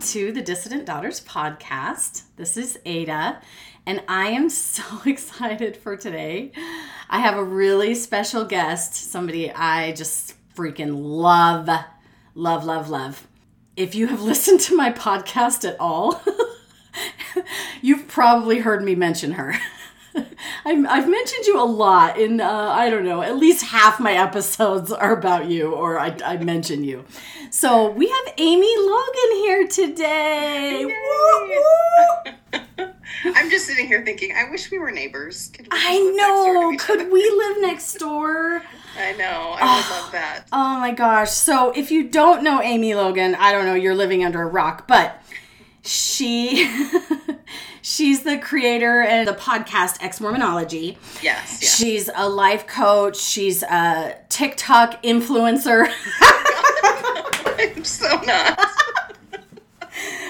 to the Dissident Daughters podcast. This is Ada, and I am so excited for today. I have a really special guest, somebody I just freaking love, love, love, love. If you have listened to my podcast at all, you've probably heard me mention her. I'm, I've mentioned you a lot in, uh, I don't know, at least half my episodes are about you or I, I mention you. So we have Amy Logan here today. I'm just sitting here thinking, I wish we were neighbors. We I know. Could we live next door? I know. I would oh, love that. Oh my gosh. So if you don't know Amy Logan, I don't know, you're living under a rock, but she she's the creator and the podcast Ex Mormonology. Yes, yes. She's a life coach. She's a TikTok influencer. I'm so not.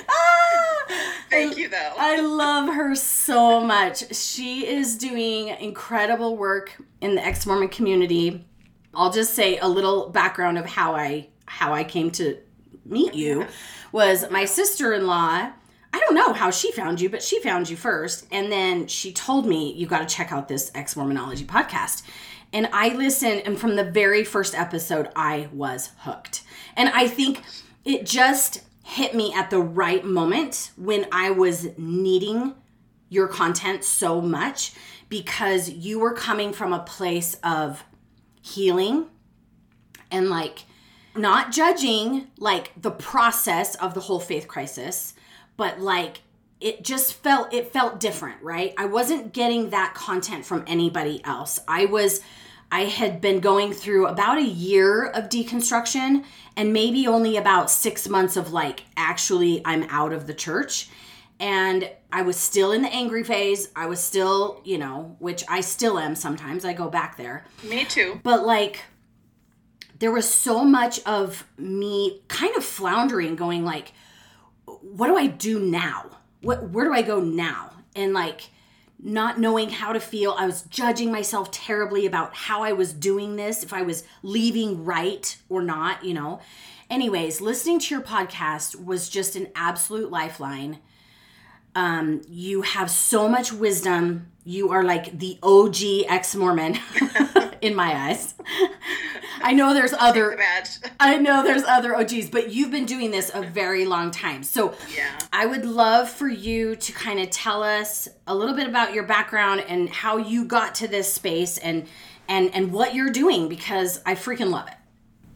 Ah! Thank you, though. I love her so much. She is doing incredible work in the ex Mormon community. I'll just say a little background of how I how I came to meet you was my sister-in-law I don't know how she found you, but she found you first. And then she told me, you got to check out this ex Mormonology podcast. And I listened, and from the very first episode, I was hooked. And I think it just hit me at the right moment when I was needing your content so much because you were coming from a place of healing and like not judging like the process of the whole faith crisis but like it just felt it felt different right? I wasn't getting that content from anybody else. I was i had been going through about a year of deconstruction and maybe only about six months of like actually i'm out of the church. And i was still in the angry phase. I was still you know which i still am sometimes. I go back there. Me too. But like there was so much of me kind of floundering going like what do I do now? What where do I go now? And like not knowing how to feel. I was judging myself terribly about how I was doing this, if I was leaving right or not, you know. Anyways, listening to your podcast was just an absolute lifeline. Um, you have so much wisdom. You are like the OG ex Mormon in my eyes. I know there's other the I know there's other OGs, but you've been doing this a very long time. So yeah. I would love for you to kind of tell us a little bit about your background and how you got to this space and and and what you're doing because I freaking love it.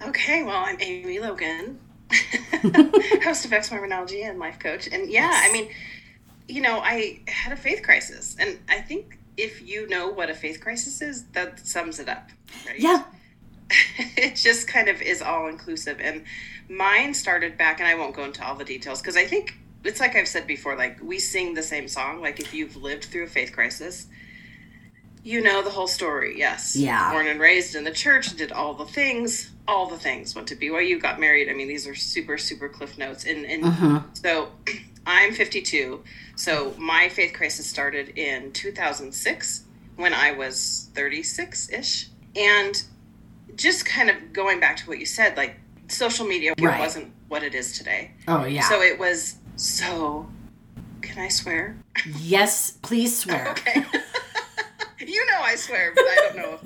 Okay, well, I'm Amy Logan, host of Ex Mormonology and life coach. And yeah, yes. I mean, you know, I had a faith crisis. And I think if you know what a faith crisis is, that sums it up. Right? Yeah. it just kind of is all inclusive. And mine started back, and I won't go into all the details because I think it's like I've said before, like we sing the same song. Like if you've lived through a faith crisis, you know the whole story. Yes. Yeah. Born and raised in the church, did all the things, all the things. Went to BYU, got married. I mean, these are super, super cliff notes. And and uh-huh. so I'm 52. So my faith crisis started in 2006 when I was 36 ish. And just kind of going back to what you said, like social media right. wasn't what it is today. Oh, yeah. So it was so. Can I swear? Yes, please swear. okay. you know I swear, but I don't know.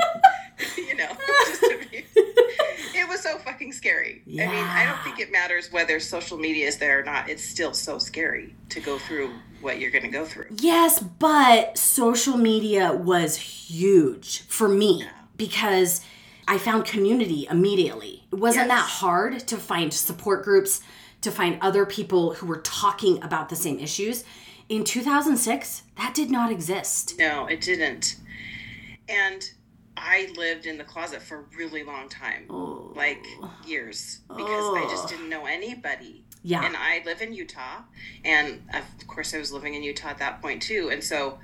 If, you know, just to be it was so fucking scary. Yeah. I mean, I don't think it matters whether social media is there or not. It's still so scary to go through what you're going to go through. Yes, but social media was huge for me yeah. because I found community immediately. It wasn't yes. that hard to find support groups, to find other people who were talking about the same issues. In 2006, that did not exist. No, it didn't. And I lived in the closet for a really long time, oh. like years, because oh. I just didn't know anybody. Yeah. And I live in Utah, and of course I was living in Utah at that point too. And so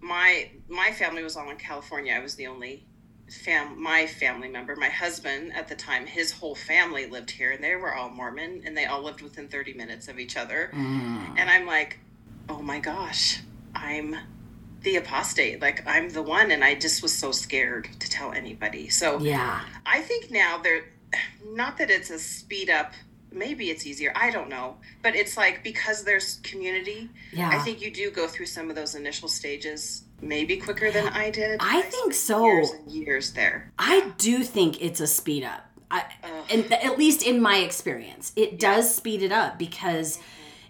my my family was all in California. I was the only fam my family member. My husband at the time, his whole family lived here, and they were all Mormon, and they all lived within thirty minutes of each other. Mm. And I'm like, oh my gosh, I'm the apostate. Like I'm the one, and I just was so scared to tell anybody. So yeah, I think now there, not that it's a speed up maybe it's easier. I don't know. But it's like because there's community, Yeah. I think you do go through some of those initial stages maybe quicker than I did. I spent think so. Years and years there. I do think it's a speed up. I, and th- at least in my experience, it does speed it up because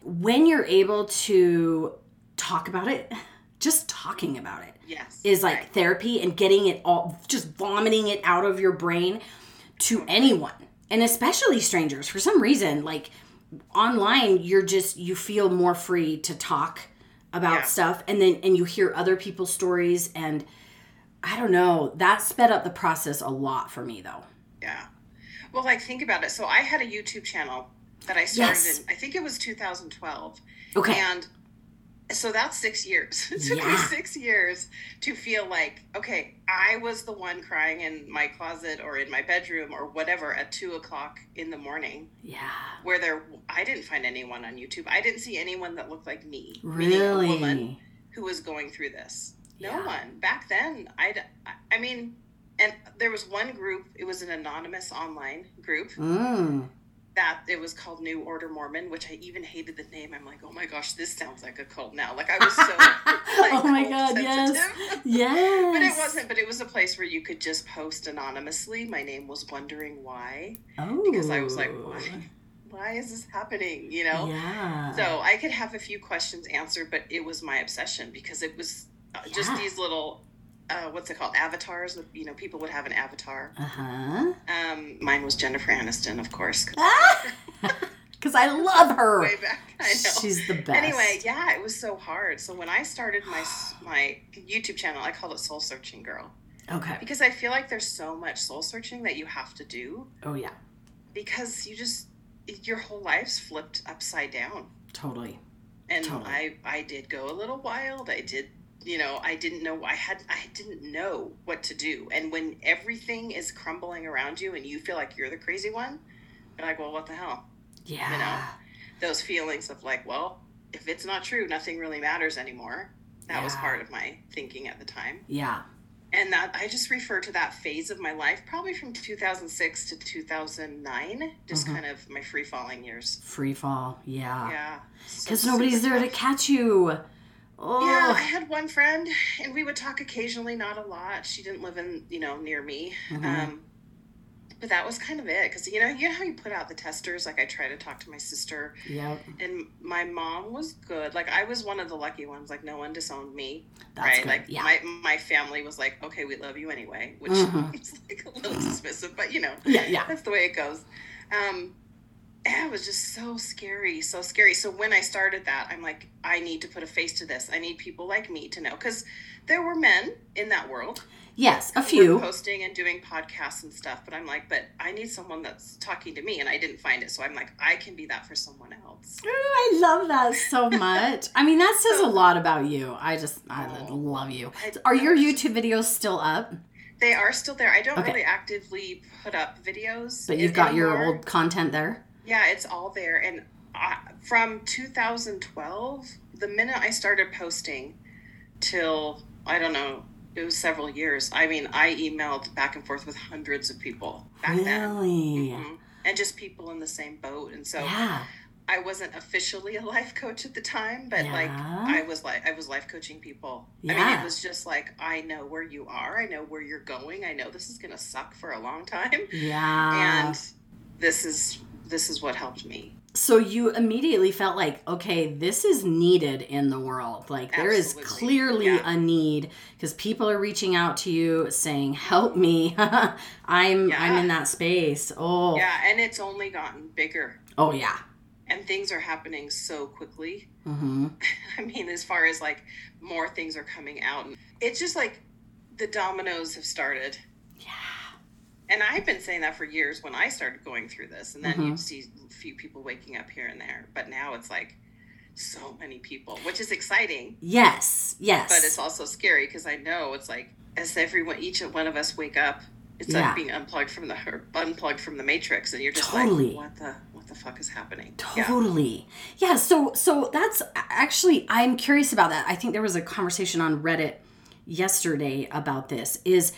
when you're able to talk about it, just talking about it Yes. is like Right. therapy and getting it all, just vomiting it out of your brain to mm-hmm. anyone and especially strangers. For some reason, like online, you're just, you feel more free to talk about Yeah. stuff and then, and you hear other people's stories and I don't know, that sped up the process a lot for me though. Yeah. Well, like think about it. So I had a YouTube channel that I started Yes. in I think it was 2012. Okay. And so that's six years. It took me six years to feel like, okay, I was the one crying in my closet or in my bedroom or whatever at two o'clock in the morning. yeah. Where there, I didn't find anyone on YouTube. I didn't see anyone that looked like me. a woman Really? who was going through this. No Yeah. one back then. I, I mean, and there was one group. It was an anonymous online group Mm. That it was called New Order Mormon, which I even hated the name. I'm like, oh my gosh, this sounds like a cult now. Like I was so. like, Oh my God, yes. sensitive. Yes. But it wasn't. But it was a place where you could just post anonymously. My name was wondering why, Oh. because I was like, why, why is this happening? You know. Yeah. So I could have a few questions answered, but it was my obsession because it was uh, just these little, uh, what's it called, avatars. You know, people would have an avatar. Uh huh. Um, mine was Jennifer Aniston, of course Because I love her. Way back, I know. She's the best. Anyway, yeah, it was so hard. So when I started my my YouTube channel, I called it Soul Searching Girl Okay. because I feel like there's so much soul searching that you have to do Oh yeah. because you just your whole life's flipped upside down. Totally. and Totally. I I did go a little wild. I did, you know, I didn't know I had I didn't know what to do. And when everything is crumbling around you and you feel like you're the crazy one, you're like, well, what the hell? Yeah. You know? Those feelings of like, well, if it's not true, nothing really matters anymore. That was part of my thinking at the time. Yeah. And that I just refer to that phase of my life, probably from 2006 to 2009, just Mhm. kind of my free falling years. Free fall. Yeah. Yeah. So Because nobody's super there to catch you. Oh. Yeah, I had one friend, and we would talk occasionally, not a lot. She didn't live in, you know, near me. Mhm. Um, but that was kind of it, because you know, you know how you put out the testers. Like I try to talk to my sister, Yep. and my mom was good. Like I was one of the lucky ones. Like no one disowned me, That's right? good. Like yeah. my my family was like, okay, we love you anyway, which Mhm. is like a little dismissive, but you know, yeah. Yeah. that's the way it goes. Um, it was just so scary, so scary. So when I started that, I'm like, I need to put a face to this. I need people like me to know because there were men in that world Yes. A few. posting and doing podcasts and stuff. But I'm like, but I need someone that's talking to me, and I didn't find it. So I'm like, I can be that for someone else. Ooh, I love that so much. I mean, that says a lot about you. I just, I Oh. love you. I- Are your YouTube videos still up? They are still there. I don't Okay. really actively put up videos, But you've got your old content there? Yeah, it's all there. And I, from 2012, the minute I started posting till, I don't know, it was several years. I mean, I emailed back and forth with hundreds of people back then. Really? Mhm. And just people in the same boat. And so Yeah. I wasn't officially a life coach at the time, but like I was like I was life coaching people. I mean, it was just like I know where you are. I know where you're going. I know this is going to suck for a long time. Yeah. and this is this is what helped me. so you immediately felt like, okay, this is needed in the world. Like there is clearly Yeah. a need because people are reaching out to you saying, "Help me! I'm I'm in that space." Oh, Yeah, and it's only gotten bigger. oh yeah. And things are happening so quickly. hmm I mean, as far as like more things are coming out. It's just like the dominoes have started. Yeah. And I've been saying that for years when I started going through this. And then Mhm. you see a few people waking up here and there. But now it's like so many people, which is exciting. Yes. Yes. But it's also scary because I know it's like as everyone, each one of us wake up, it's Yeah. like being unplugged from the or unplugged from the matrix, and you're just Totally. like, what the what the fuck is happening? Totally. Yeah. Totally. Yeah. So so that's actually I'm curious about that. I think there was a conversation on Reddit yesterday about this. Is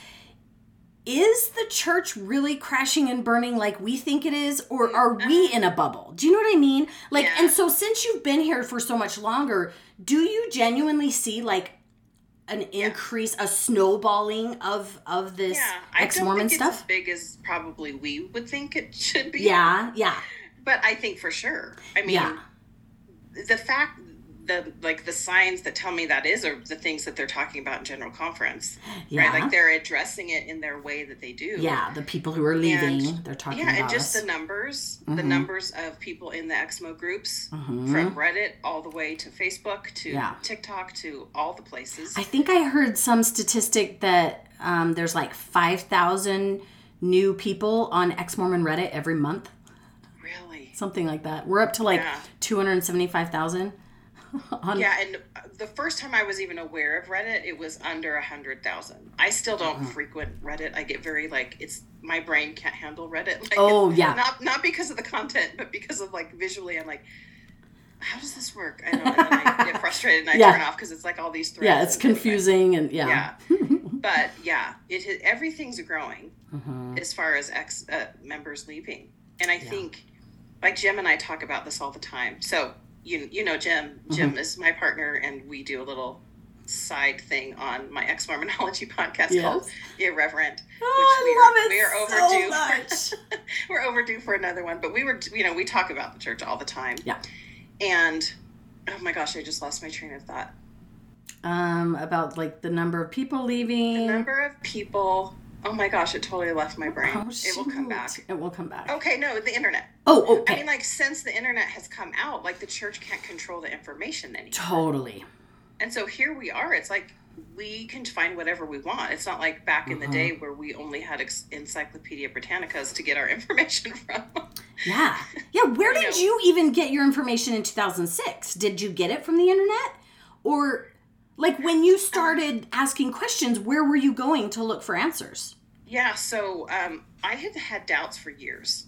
is the church really crashing and burning like we think it is or mm, are uh-huh. we in a bubble? Do you know what i mean? Like Yeah. and so since you've been here for so much longer do you genuinely see like an increase a snowballing of of this Yeah, ex-mormon don't think it's stuff? as big as probably we would think it should be. yeah yeah. But I think for sure. I mean, yeah the fact the like the signs that tell me that is are the things that they're talking about in general conference, yeah right? Like they're addressing it in their way that they do. yeah the people who are leaving And- they're talking yeah, and just us. the numbers, the Mhm. numbers of people in the Exmo groups, Mhm. from Reddit all the way to Facebook to Yeah. TikTok to all the places. I think I heard some statistic that um, there's like 5,000 new people on ex Mormon Reddit every month. really? Something like that. We're up to like Yeah. 275,000. on, Yeah, and the first time I was even aware of Reddit, it was under a hundred thousand. I still don't Uh-huh. frequent Reddit. I get very like it's my brain can't handle Reddit. Like, Oh, yeah. not not because of the content, but because of like visually, I'm like, how does this work? I know, and I get frustrated and I Yeah. turn off because it's like all these threads. Yeah, it's and- confusing and yeah. Yeah, but yeah, it everything's growing Mhm. as far as ex uh, members leaving, and I think like Jim and I talk about this all the time. So you you know Jim, Jim Mm-hmm. is my partner, and we do a little side thing on my ex Mormonology podcast Yes. called Irreverent. Oh, we I are- love it we are overdue. so much. We're overdue for another one, but we were you know we talk about the church all the time. Yeah. and oh my gosh, I just lost my train of thought. um, about like the number of people leaving. The number of people. Oh my gosh, it totally left my brain. Oh, it will come back. It will come back. Okay, no, the internet. Oh, okay. I mean, like since the internet has come out, like the church can't control the information anymore. totally. And so here we are. It's like we can find whatever we want. It's not like back in the Mhm. day where we only had ex- Encyclopedia Britannicas to get our information from. Yeah. Yeah. Where You did know. you even get your information in 2006? Did you get it from the internet? Or, like, when you started asking questions, where were you going to look for answers? yeah, so um, I had had doubts for years.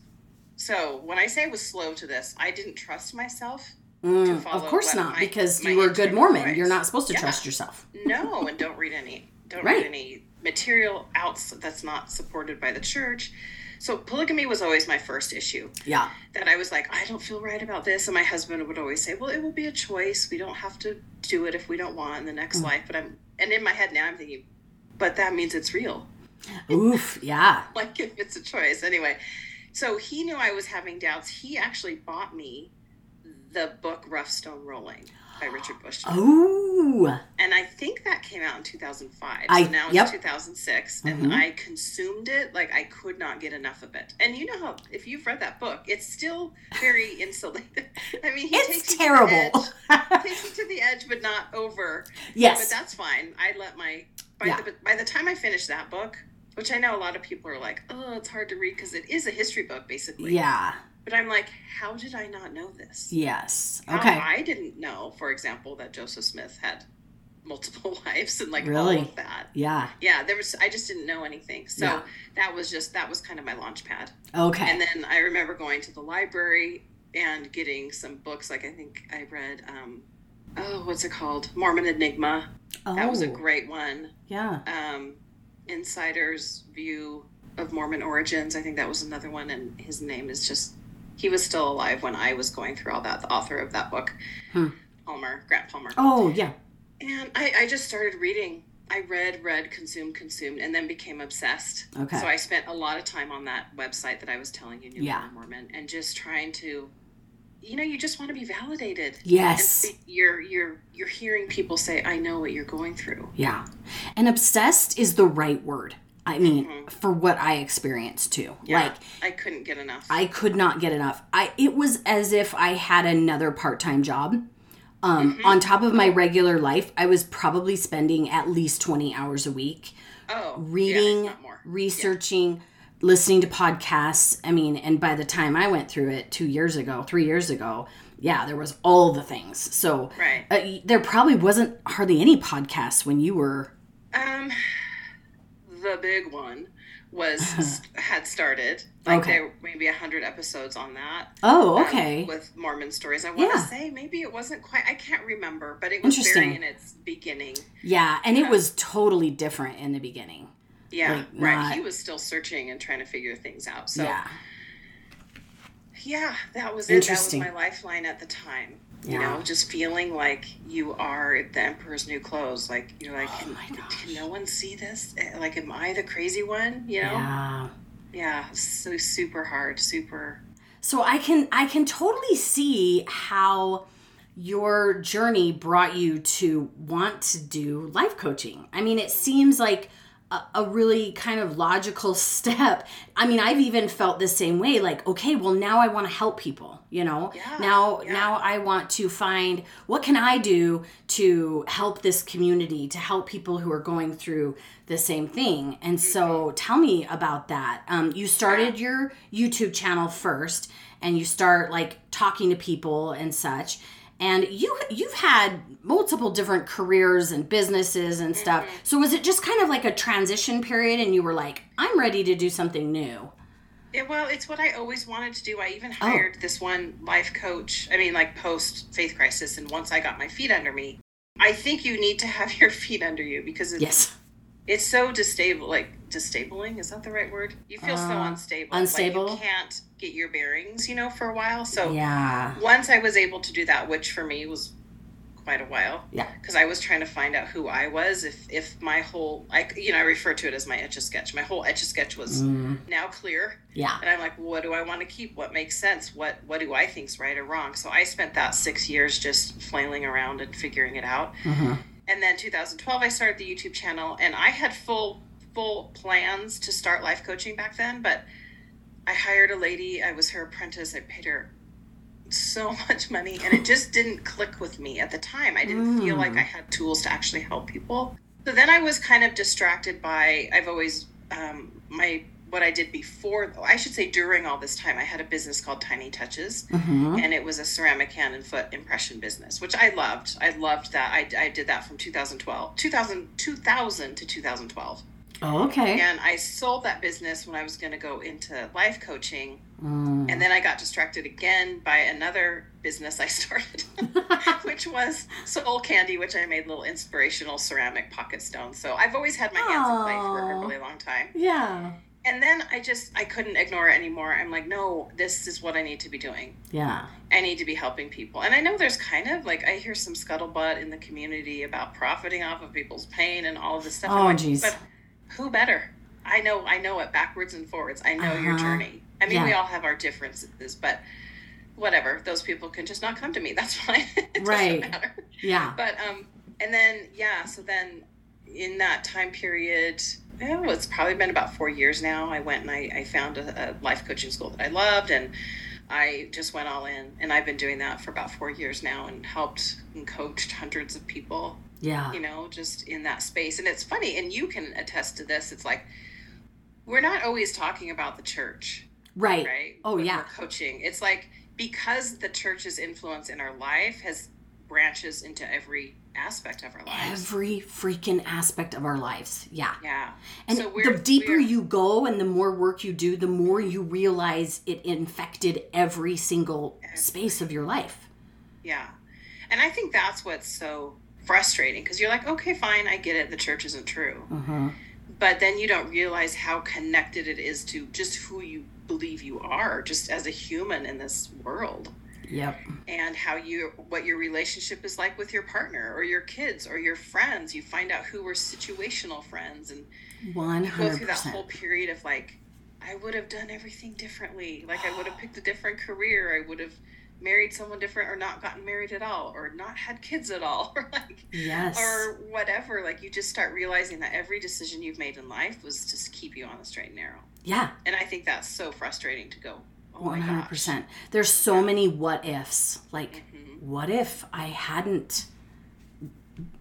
So when I say I was slow to this, I didn't trust myself. Mm, follow of course not, my- because you were a good Mormon. voice. You're not supposed to Yeah. trust yourself. No, and don't read any don't Right. read any material outs that's not supported by the church. So polygamy was always my first issue. Yeah. that I was like, I don't feel right about this. And my husband would always say, Well, it will be a choice. We don't have to do it if we don't want in the next Mm. life. But I'm, and in my head now, I'm thinking, But that means it's real. Oof. Yeah. Like if it's a choice. Anyway, so he knew I was having doubts. He actually bought me the book Rough Stone Rolling by Richard Bush. Oh. And I think that came out in 2005. I- so now it's yep. 2006. Mhm. And I consumed it like I could not get enough of it. And you know how, if you've read that book, it's still very insulated. I mean, he It's terrible. Edge, takes you to the edge, but not over. Yes. But that's fine. I let my, by, Yeah. the, by the time I finished that book, which I know a lot of people are like, oh, it's hard to read because it is a history book, basically. Yeah. But I'm like, how did I not know this? Yes. How Okay. I didn't know, for example, that Joseph Smith had multiple wives and like Really? all of that. Yeah. Yeah, there was. I just didn't know anything. So Yeah. that was just that was kind of my launch pad. Okay. And then I remember going to the library and getting some books. Like I think I read, um, oh, what's it called? Mormon Enigma. oh. That was a great one. Yeah. Um, Insider's View of Mormon Origins. I think that was another one. And his name is just. He was still alive when I was going through all that. The author of that book, Hmm. Palmer, Grant Palmer. Oh, yeah. And I, I just started reading. I read, read, consumed, consumed, and then became obsessed. Okay. So I spent a lot of time on that website that I was telling you, New Yeah. Mormon and just trying to, you know, you just want to be validated. Yes. see- you're you're you're hearing people say, "I know what you're going through." Yeah. And obsessed is the right word. I mean, Mhm. for what I experienced too. Yeah, Like I couldn't get enough. I could not get enough. I it was as if I had another part-time job. Um, Mhm. on top of my regular life, I was probably spending at least 20 hours a week oh, reading, yeah, if not more. researching, listening to podcasts. I mean, and by the time I went through it 2 years ago, 3 years ago, yeah, there was all the things. So Right. uh, there probably wasn't hardly any podcasts when you were Um, the big one was had started. Like Okay. there maybe a hundred episodes on that. Oh, um, okay. with Mormon stories. I want to Yeah. say maybe it wasn't quite. I can't remember, but it was very in its beginning. Yeah, and it was totally different in the beginning. Yeah, Like, right. not- He was still searching and trying to figure things out. So yeah. yeah, that was it. That was my lifeline at the time. You Yeah. know, just feeling like you are the emperor's new clothes. Like you're like, Oh can, can no one see this? Eh, Like, am I the crazy one? You know? Yeah. Yeah. So super hard. Super. So I can I can totally see how your journey brought you to want to do life coaching. I mean, it seems like a, a really kind of logical step. I mean, I've even felt the same way like, okay, well now I want to help people, you know? Yeah, now yeah. now I want to find what can I do to help this community, to help people who are going through the same thing. And so Mm-hmm. tell me about that. Um, you started your YouTube channel first and you start like talking to people and such. And you you've had multiple different careers and businesses and stuff. Mm-hmm. So was it just kind of like a transition period and you were like, I'm ready to do something new? Yeah, well, it's what I always wanted to do. I even Oh. hired this one life coach. I mean, like post faith crisis, and once I got my feet under me, I think you need to have your feet under you because it's, Yes. it's so destable, like disabling. Is that the right word? You feel so Uh, unstable. unstable? Like you can't get your bearings, you know, for a while. So Yeah. once I was able to do that, which for me was quite a while, Yeah. because I was trying to find out who I was. If if my whole, I you know, I refer to it as my etch a sketch. My whole etch a sketch was Mm, now clear. yeah. And I'm like, what do I want to keep? What makes sense? What what do I think's right or wrong? So I spent that six years just flailing around and figuring it out. hmm And then 2012, I started the YouTube channel, and I had full full plans to start life coaching back then, but I hired a lady. I was her apprentice. I paid her so much money, and it just didn't click with me at the time. I didn't feel Mm. like I had tools to actually help people. So then I was kind of distracted by. I've always um, my what I did before. though, I should say during all this time, I had a business called Tiny Touches hmm and it was a ceramic hand and foot impression business which i loved i loved that i, I did that from 2012 2000, 2000 to 2012 Oh, okay. and i sold that business when i was going to go into life coaching Mm. and then i got distracted again by another business i started which was soul candy which i made little inspirational ceramic pocket stones so i've always had my hands in play for a really long time yeah. and then i just i couldn't ignore it anymore i'm like no this is what i need to be doing Yeah. I need to be helping people. And I know there's kind of like I hear some scuttlebutt in the community about profiting off of people's pain and all of this stuff. Oh, like, jeez. But who better? I know I know it backwards and forwards. I know your Uh-huh. journey. I mean, we all have our differences, but whatever. Those people can just not come to me. That's fine. it doesn't Right. matter. Yeah. But um and then yeah, so then in that time period, oh, it's probably been about four years now. I went and I, I found a, a life coaching school that I loved and I just went all in and I've been doing that for about four years now and helped and coached hundreds of people, Yeah. you know, just in that space. And it's funny, and you can attest to this. It's like we're not always talking about the church, Right. right? Oh, When yeah. coaching. It's like because the church's influence in our life has branches into every aspect of our lives. Every freaking aspect of our lives. Yeah. yeah. And So we're- the deeper you go and the more work you do, the more you realize it infected every single space of your life. Yeah. And I think that's what's so frustrating because you're like, okay, fine, I get it. The church isn't true. hmm But then you don't realize how connected it is to just who you believe you are, just as a human in this world. Yep. And how you, what your relationship is like with your partner or your kids or your friends. You find out who were situational friends and One go through that whole period of like, I would have done everything differently. Like, I would have picked a different career. I would have married someone different or not gotten married at all or not had kids at all or like Yes. or whatever like you just start realizing that every decision you've made in life was just to keep you on the straight and narrow yeah. and i think that's so frustrating to go oh One my hundred gosh percent. There's so many what ifs. Like, Mhm. what if I hadn't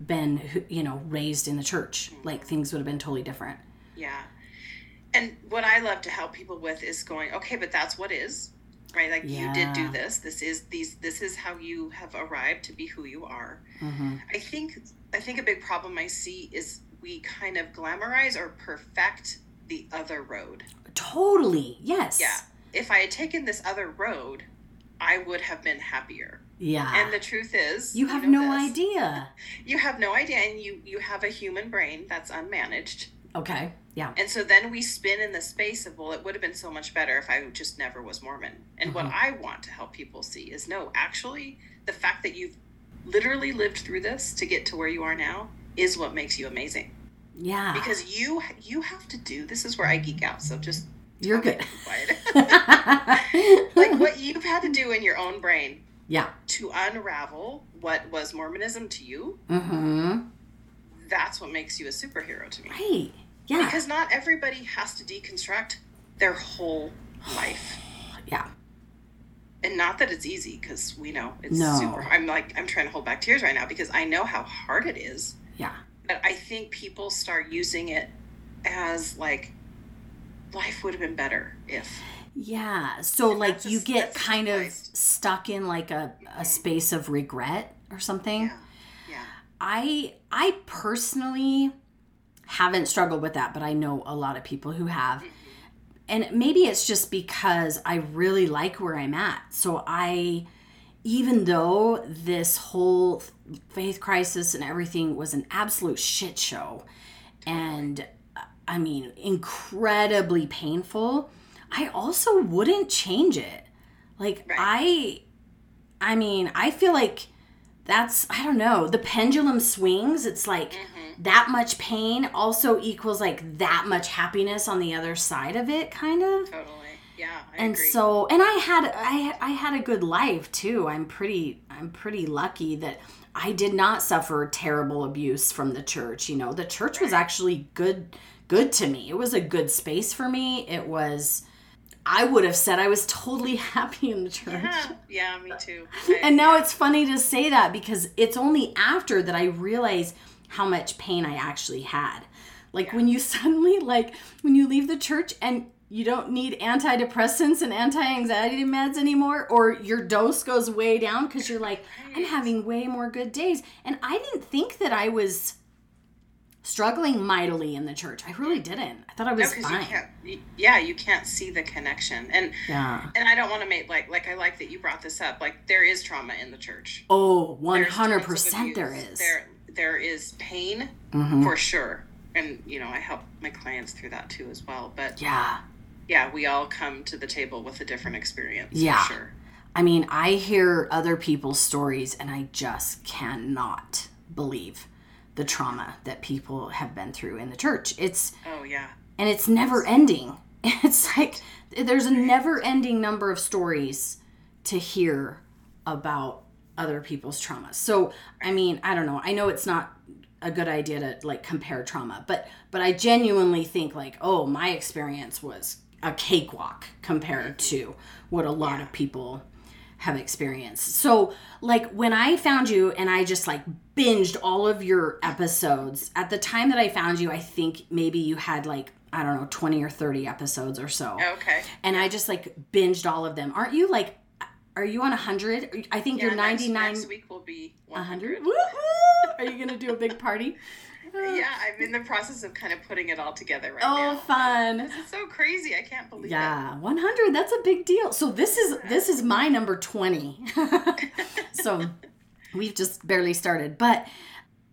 been, you know, raised in the church? Mm-hmm. Like things would have been totally different. yeah and what i love to help people with is going okay but that's what is right like you did do this this is these this is how you have arrived to be who you are hmm i think i think a big problem i see is we kind of glamorize or perfect the other road Totally. Yes. yeah if i had taken this other road i would have been happier Yeah. and the truth is you have know no this. idea. you have no idea and you you have a human brain that's unmanaged Okay. Yeah. And so then we spin in the space of, well, it would have been so much better if I just never was Mormon. And what Mm-hmm. I want to help people see is no, actually, the fact that you've literally lived through this to get to where you are now is what makes you amazing. Yeah. Because you you have to do this is where I geek out. So just You're good. like what you've had to do in your own brain yeah. to unravel what was Mormonism to you, Mm-hmm. that's what makes you a superhero to me. Right. Yeah. Because not everybody has to deconstruct their whole life. yeah. And not that it's easy, because we know it's No. super. I'm like, I'm trying to hold back tears right now because I know how hard it is. Yeah. But I think people start using it as like, life would have been better if. Yeah. So And like you get kind of stuck in like a, a space of regret or something. Yeah. Yeah. I I personally haven't struggled with that, but I know a lot of people who have. And maybe it's just because I really like where I'm at. So I even though this whole faith crisis and everything was an absolute shit show and I mean incredibly painful, I also wouldn't change it. Like Right. I I mean, I feel like that's I don't know, the pendulum swings. It's like mm-hmm. that much pain also equals like that much happiness on the other side of it kind of. Totally. Yeah. I And agree. so and I had I I had a good life too. I'm pretty I'm pretty lucky that I did not suffer terrible abuse from the church, you know. The church was actually good good to me. It was a good space for me. It was I would have said I was totally happy in the church. yeah. yeah, me too. I- And now it's funny to say that because it's only after that I realize how much pain I actually had. Like when you suddenly like when you leave the church and you don't need antidepressants and anti-anxiety meds anymore or your dose goes way down cuz you're like I'm having way more good days. And I didn't think that I was struggling mightily in the church. I really didn't. I thought I was No, fine. you can't. Yeah, you can't see the connection, and Yeah. and I don't want to make like like I like that you brought this up. Like there is trauma in the church. Oh, tons of 100% there is. There there is pain Mhm. for sure, and you know I help my clients through that too as well. But Yeah. yeah, we all come to the table with a different experience. Yeah. for sure. I mean, I hear other people's stories and I just cannot believe the trauma that people have been through in the church. It's Oh yeah. and it's never ending. It's like there's a never ending number of stories to hear about other people's trauma. So, I mean, I don't know. I know it's not a good idea to like compare trauma, but but I genuinely think like, oh, my experience was a cakewalk compared mm-hmm. to what a lot of people have experienced. So, like when I found you and I just like binged all of your episodes, at the time that I found you, I think maybe you had like I don't know, 20 or 30 episodes or so. Oh, okay. And I just like binged all of them. Aren't you like are you on 100? I think Yeah, you're 99 Next, week will be 100. 100. Woo woo! Are you going to do a big party? Yeah, I'm in the process of kind of putting it all together right Oh, now. Oh, fun. It's so crazy. I can't believe it. Yeah, 100. That's a big deal. So this is this is my number 20. so we've just barely started, but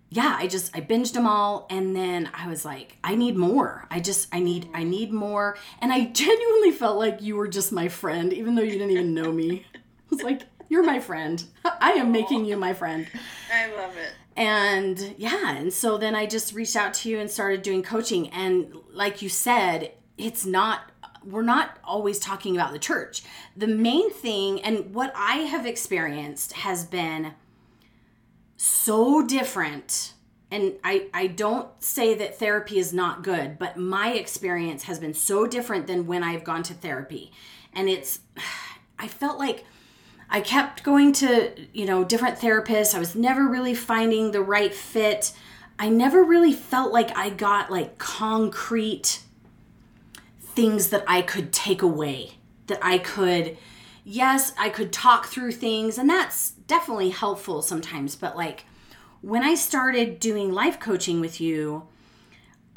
yeah, I just I binged them all and then I was like, I need more. I just I need I mm. need more. And I genuinely felt like you were just my friend even though you didn't even know me. I was like, you're my friend. I am making you my friend. I love it. And yeah, and so then I just reached out to you and started doing coaching. And like you said, it's not, we're not always talking about the church. The main thing, and what I have experienced has been so different. And I, I don't say that therapy is not good, but my experience has been so different than when I've gone to therapy. And it's, I felt like I kept going to, you know, different therapists. I was never really finding the right fit. I never really felt like I got like concrete things that I could take away, that I could, yes, I could talk through things, and that's definitely helpful sometimes. But like when I started doing life coaching with you,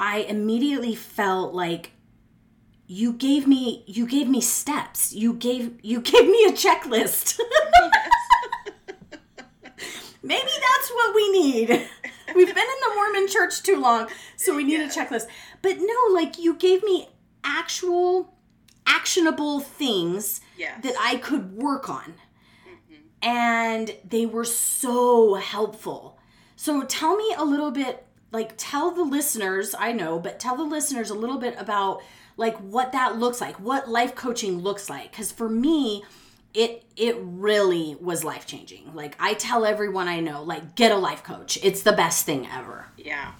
I immediately felt like you gave me you gave me steps you gave you gave me a checklist maybe that's what we need we've been in the mormon church too long so we need a checklist But no, like you gave me actual actionable things Yes. that I could work on. Mm-hmm. And they were so helpful. So tell me a little bit, like tell the listeners, I know, but tell the listeners a little bit about like what that looks like, what life coaching looks like. Cause for me, it it really was life changing. Like I tell everyone I know, like get a life coach. It's the best thing ever. Yeah.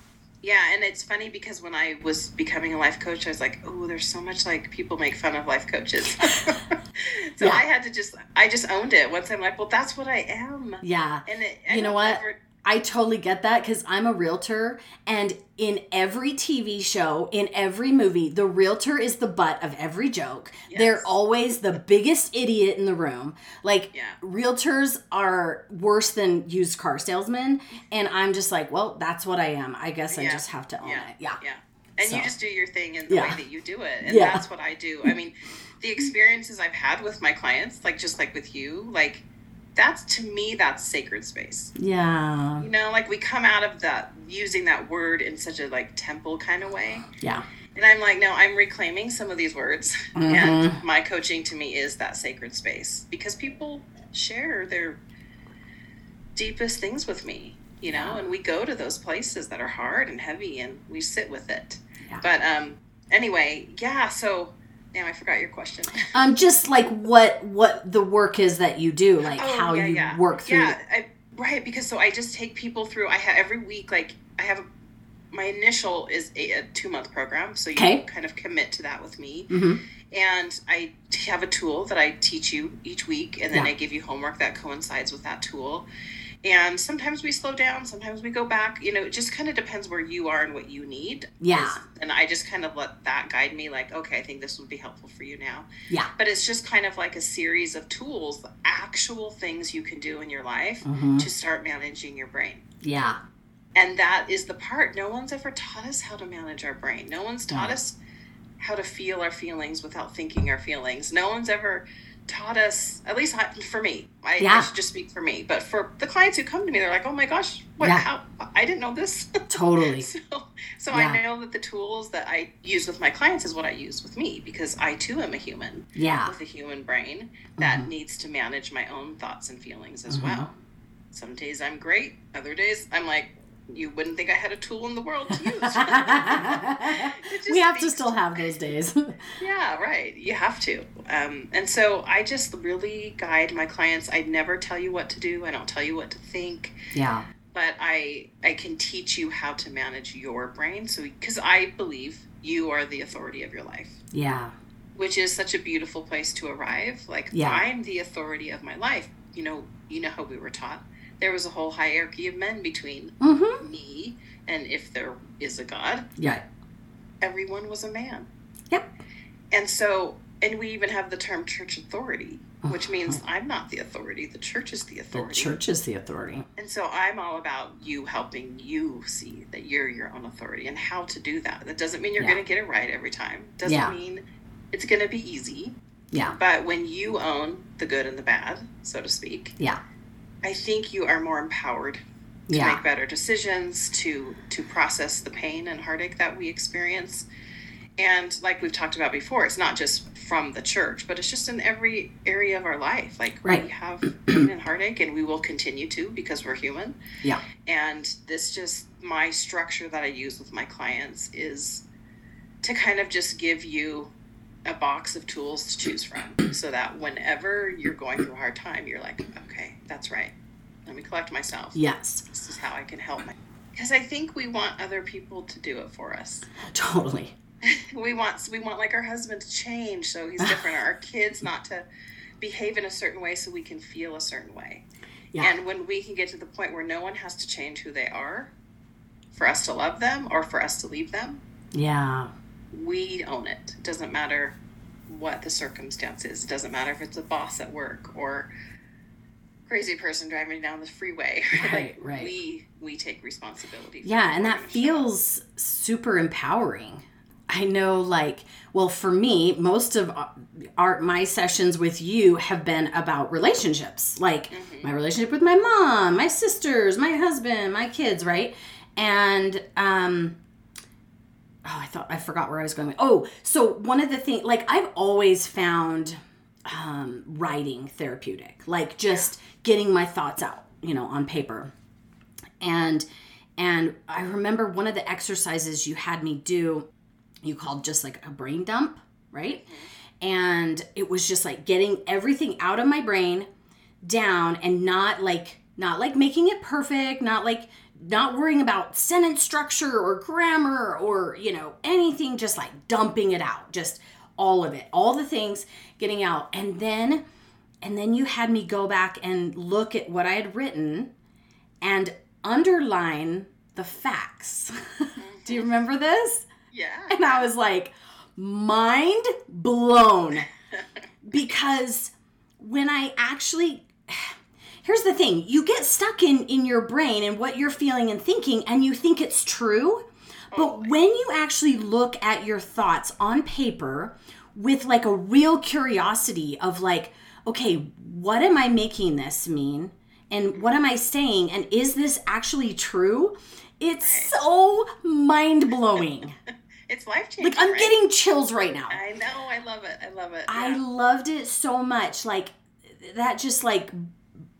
Yeah, and it's funny because when I was becoming a life coach, I was like, "Oh, there's so much like people make fun of life coaches." so Yeah. I had to just, I just owned it. Once I'm like, "Well, that's what I am," Yeah. and it, You know what? ever- I totally get that because I'm a realtor, and in every TV show, in every movie, the realtor is the butt of every joke. They're always the biggest idiot in the room. Like, Yeah. realtors are worse than used car salesmen, and I'm just like, well, that's what I am. I guess I Yeah. just have to own yeah, it. Yeah. yeah. And So- you just do your thing in the way that you do it, and that's what I do. I mean, the experiences I've had with my clients, like just like with you, like that's to me that's sacred space. Yeah. You know, like we come out of that using that word in such a like temple kind of way. Yeah. And I'm like, no, I'm reclaiming some of these words. Mhm. And my coaching to me is that sacred space because people share their deepest things with me, you know, Yeah. and we go to those places that are hard and heavy and we sit with it. Yeah. But um anyway, yeah, so now I forgot your question. Um, just like what what the work is that you do, like Oh, how yeah, you yeah. work through. Yeah, I, right. Because so I just take people through. I have every week. Like I have a, my initial is a, a two month program, so you Okay. kind of commit to that with me. Mhm. And I have a tool that I teach you each week, and then Yeah. I give you homework that coincides with that tool. And sometimes we slow down, sometimes we go back. You know, it just kind of depends where you are and what you need. Yeah. And I just kind of let that guide me. Like, okay, I think this would be helpful for you now Yeah. but it's just kind of like a series of tools actual things you can do in your life Mhm. to start managing your brain Yeah. and that is the part no one's ever taught us how to manage our brain no one's taught Yeah. us how to feel our feelings without thinking our feelings no one's ever taught us at least for me I, I should just speak for me but for the clients who come to me they're like oh my gosh what Yeah. how i didn't know this Totally. so, so Yeah. I know that the tools that I use with my clients is what I use with me because I too am a human Yeah. with a human brain that Mhm. needs to manage my own thoughts and feelings as Mhm. well. Some days I'm great, other days I'm like, you wouldn't think I had a tool in the world to use. we have to still have those days. yeah, right. You have to. Um, and so I just really guide my clients. I never tell you what to do. I don't tell you what to think yeah. but I I can teach you how to manage your brain. So because I believe you are the authority of your life, Yeah. which is such a beautiful place to arrive. Like Yeah. I'm the authority of my life. You know, you know how we were taught. There was a whole hierarchy of men between Mm-hmm. me and if there is a God, Yeah. everyone was a man. Yep. And so, and we even have the term church authority, which means Uh-huh. I'm not the authority. The church is the authority. The church is the authority. And so I'm all about you helping you see that you're your own authority and how to do that. That doesn't mean you're Yeah. going to get it right every time. Doesn't Yeah. mean it's going to be easy. Yeah. But when you own the good and the bad, so to speak, Yeah. I think you are more empowered to Yeah. make better decisions, to to process the pain and heartache that we experience. And like we've talked about before, it's not just from the church, but it's just in every area of our life. Like Right. we have pain and heartache, and we will continue to because we're human. Yeah. And this just my structure that I use with my clients is to kind of just give you a box of tools to choose from so that whenever you're going through a hard time, you're like, okay, that's right. Let me collect myself. Yes. This is how I can help my because I think we want other people to do it for us. Totally. we want we want like our husband to change so he's different, our kids not to behave in a certain way so we can feel a certain way. Yeah. And when we can get to the point where no one has to change who they are for us to love them or for us to leave them, Yeah. We own it. It doesn't matter what the circumstance is. It doesn't matter if it's a boss at work or crazy person driving down the freeway. Right, Like, right. We we take responsibility. for Yeah, and that show feels super empowering. I know, like, well, for me, most of our my sessions with you have been about relationships, like Mm-hmm. my relationship with my mom, my sisters, my husband, my kids, right? And um, oh, I thought I forgot where I was going. Oh, so one of the things, like I've always found um, writing therapeutic, like just getting my thoughts out, you know, on paper. And and I remember one of the exercises you had me do, you called just like a brain dump, right? And it was just like getting everything out of my brain down and not like not like making it perfect, not like not worrying about sentence structure or grammar or, you know, anything, just like dumping it out, just all of it, all the things getting out. And then, and then you had me go back and look at what I had written and underline the facts. Do you remember this? Yeah. And I was like, mind blown. because when I actually here's the thing you get stuck in in your brain and what you're feeling and thinking and you think it's true but oh when you actually look at your thoughts on paper with like a real curiosity of like okay what am i making this mean and what am i saying and is this actually true it's so mind-blowing it's life changing. like i'm right? getting chills right now I know. I love it. I love it. I loved it so much. Like that just like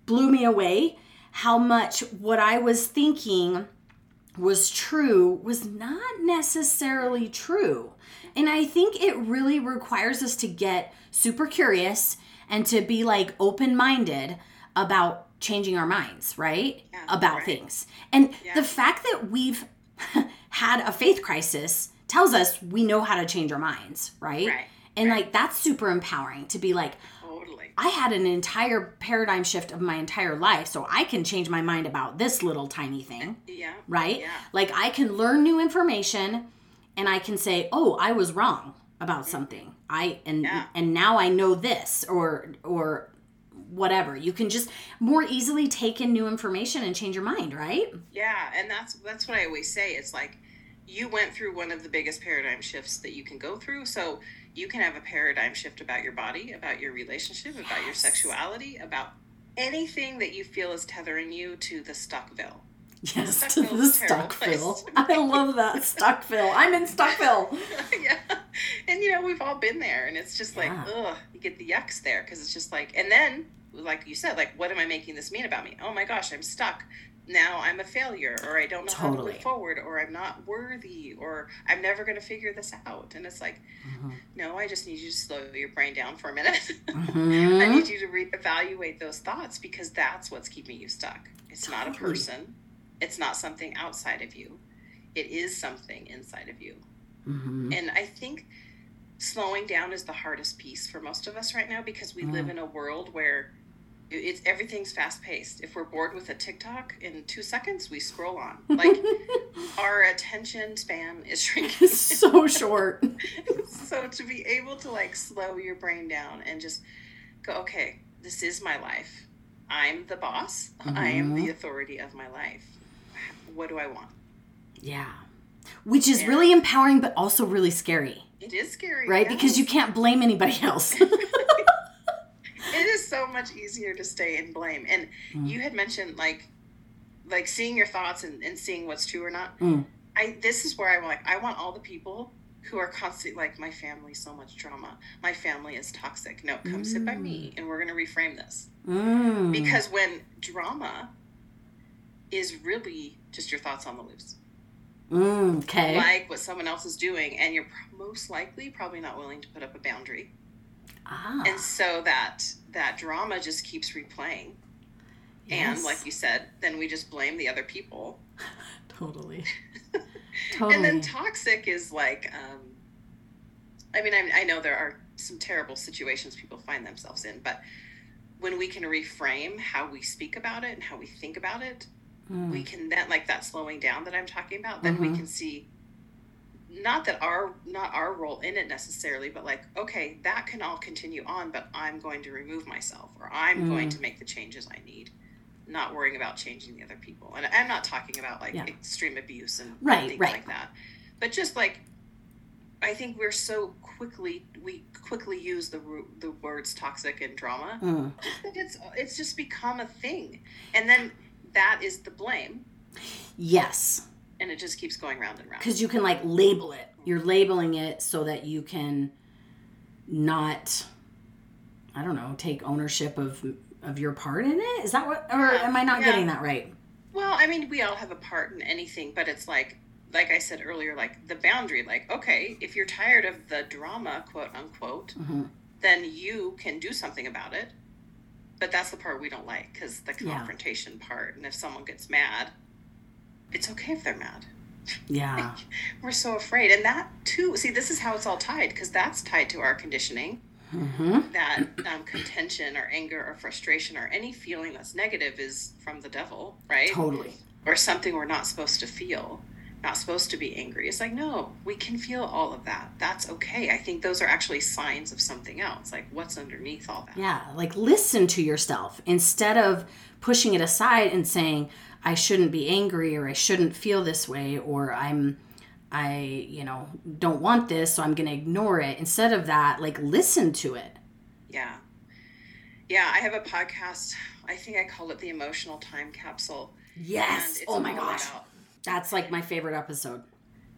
blew me away how much what I was thinking was true was not necessarily true. And I think it really requires us to get super curious and to be like open-minded about changing our minds, right? Yeah, about right. things. And Yeah. the fact that we've had a faith crisis tells us we know how to change our minds, right? Right, And right. like that's super empowering to be like. I had an entire paradigm shift of my entire life, so I can change my mind about this little tiny thing, Yeah. right? Yeah. Like I can learn new information and I can say, "Oh, I was wrong about mm-hmm. something." I and Yeah. and now I know this or or whatever. You can just more easily take in new information and change your mind, right? Yeah, and that's that's what I always say. It's like you went through one of the biggest paradigm shifts that you can go through. So you can have a paradigm shift about your body, about your relationship, about your Yes. sexuality, sexuality, about anything that you feel is tethering you to the Stuckville. Yes, to the Stuckville. I love that Stuckville. I'm in Stuckville. yeah. And you know, we've all been there and it's just like, Yeah. ugh, you get the yucks there because it's just like and then like you said, like what am I making this mean about me? Oh my gosh, I'm stuck. Now I'm a failure or I don't know how to Totally. move forward or I'm not worthy or I'm never going to figure this out. And it's like, Mhm. no, I just need you to slow your brain down for a minute. I Mhm. need you to reevaluate those thoughts because that's what's keeping you stuck. It's not a person. It's not something outside of you. It is something inside of you. Mhm. And I think slowing down is the hardest piece for most of us right now because we live Mm. in a world where it's everything's fast paced. If we're bored with a TikTok in two seconds, we scroll on. Like our attention span is shrinking. so short. so to be able to like slow your brain down and just go, okay, this is my life. I'm the boss. I am the mm-hmm. authority of my life. What do I want? Yeah. Which is Yeah. really empowering, but also really scary, It is scary, right? Because you can't blame anybody else. it is so much easier to stay in blame and Mm. you had mentioned like like seeing your thoughts and, and seeing what's true or not Mm. i this is where i'm like i want all the people who are constantly like my family so much drama my family is toxic no come sit by me and we're going to reframe this Mm. because when drama is really just your thoughts on the loose Mm, okay. like what someone else is doing and you're most likely probably not willing to put up a boundary ah. and so that that drama just keeps replaying and like you said then we just blame the other people totally. totally. and then toxic is like um i mean I, I know there are some terrible situations people find themselves in but when we can reframe how we speak about it and how we think about it Mm. we can then like that slowing down that i'm talking about then we Mhm. can see not that our not our role in it necessarily but like okay that can all continue on but i'm going to remove myself or i'm going Mm. to make the changes i need not worrying about changing the other people and i'm not talking about like Yeah. extreme abuse and Right, things right. like that but just like i think we're so quickly we quickly use the the words toxic and drama Mm. that it's it's just become a thing and then that is the blame Yes, and it just keeps going round and round because you can like label it, You're labeling it so that you can not I don't know, take ownership of of your part in it. Is that what or Yeah, am I not yeah. getting that right? Well, I mean, we all have a part in anything, but it's like, like I said earlier, like the boundary. Like, okay, if you're tired of the drama, quote unquote, Mhm. then you can do something about it. But that's the part we don't like because the Yeah. confrontation part. And if someone gets mad, it's okay if they're mad. Yeah. We're so afraid, and that too. See, this is how it's all tied because that's tied to our conditioning. Mhm. That um, contention or anger or frustration or any feeling that's negative is from the devil, right? Totally. or something we're not supposed to feel, not supposed to be angry. It's like, no, we can feel all of that. That's okay. I think those are actually signs of something else, like what's underneath all that. Yeah, like listen to yourself instead of pushing it aside and saying I shouldn't be angry or I shouldn't feel this way or I'm I, you know, don't want this so I'm going to ignore it. Instead of that, like listen to it. Yeah. Yeah, I have a podcast. I think I call it the emotional time capsule. Yes. Oh my gosh. about- That's like my favorite episode.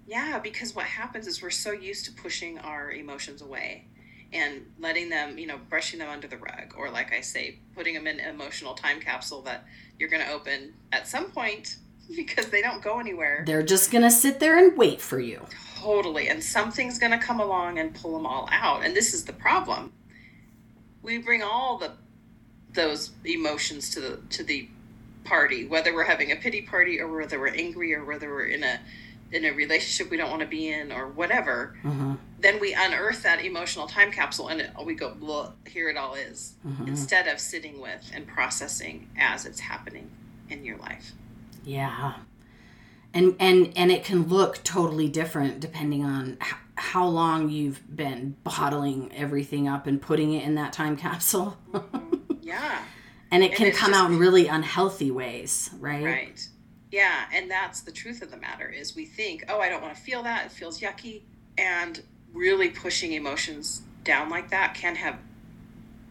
Yeah, because what happens is we're so used to pushing our emotions away and letting them, you know, brushing them under the rug, or like I say, putting them in an emotional time capsule that you're going to open at some point because they don't go anywhere. They're just going to sit there and wait for you. Totally. And something's going to come along and pull them all out. And this is the problem. We bring all the those emotions to the to the party, whether we're having a pity party or whether we're angry or whether we're in a in a relationship we don't want to be in or whatever. hmm Then we unearth that emotional time capsule and it, we go, Blah, here it all is, hmm instead of sitting with and processing as it's happening in your life. Yeah. And and and it can look totally different depending on h- how long you've been bottling everything up and putting it in that time capsule. Yeah. and it And can come just- out in really unhealthy ways, right? Right. Yeah, and that's the truth of the matter is we think, "Oh, I don't want to feel that. It feels yucky." And really pushing emotions down like that can have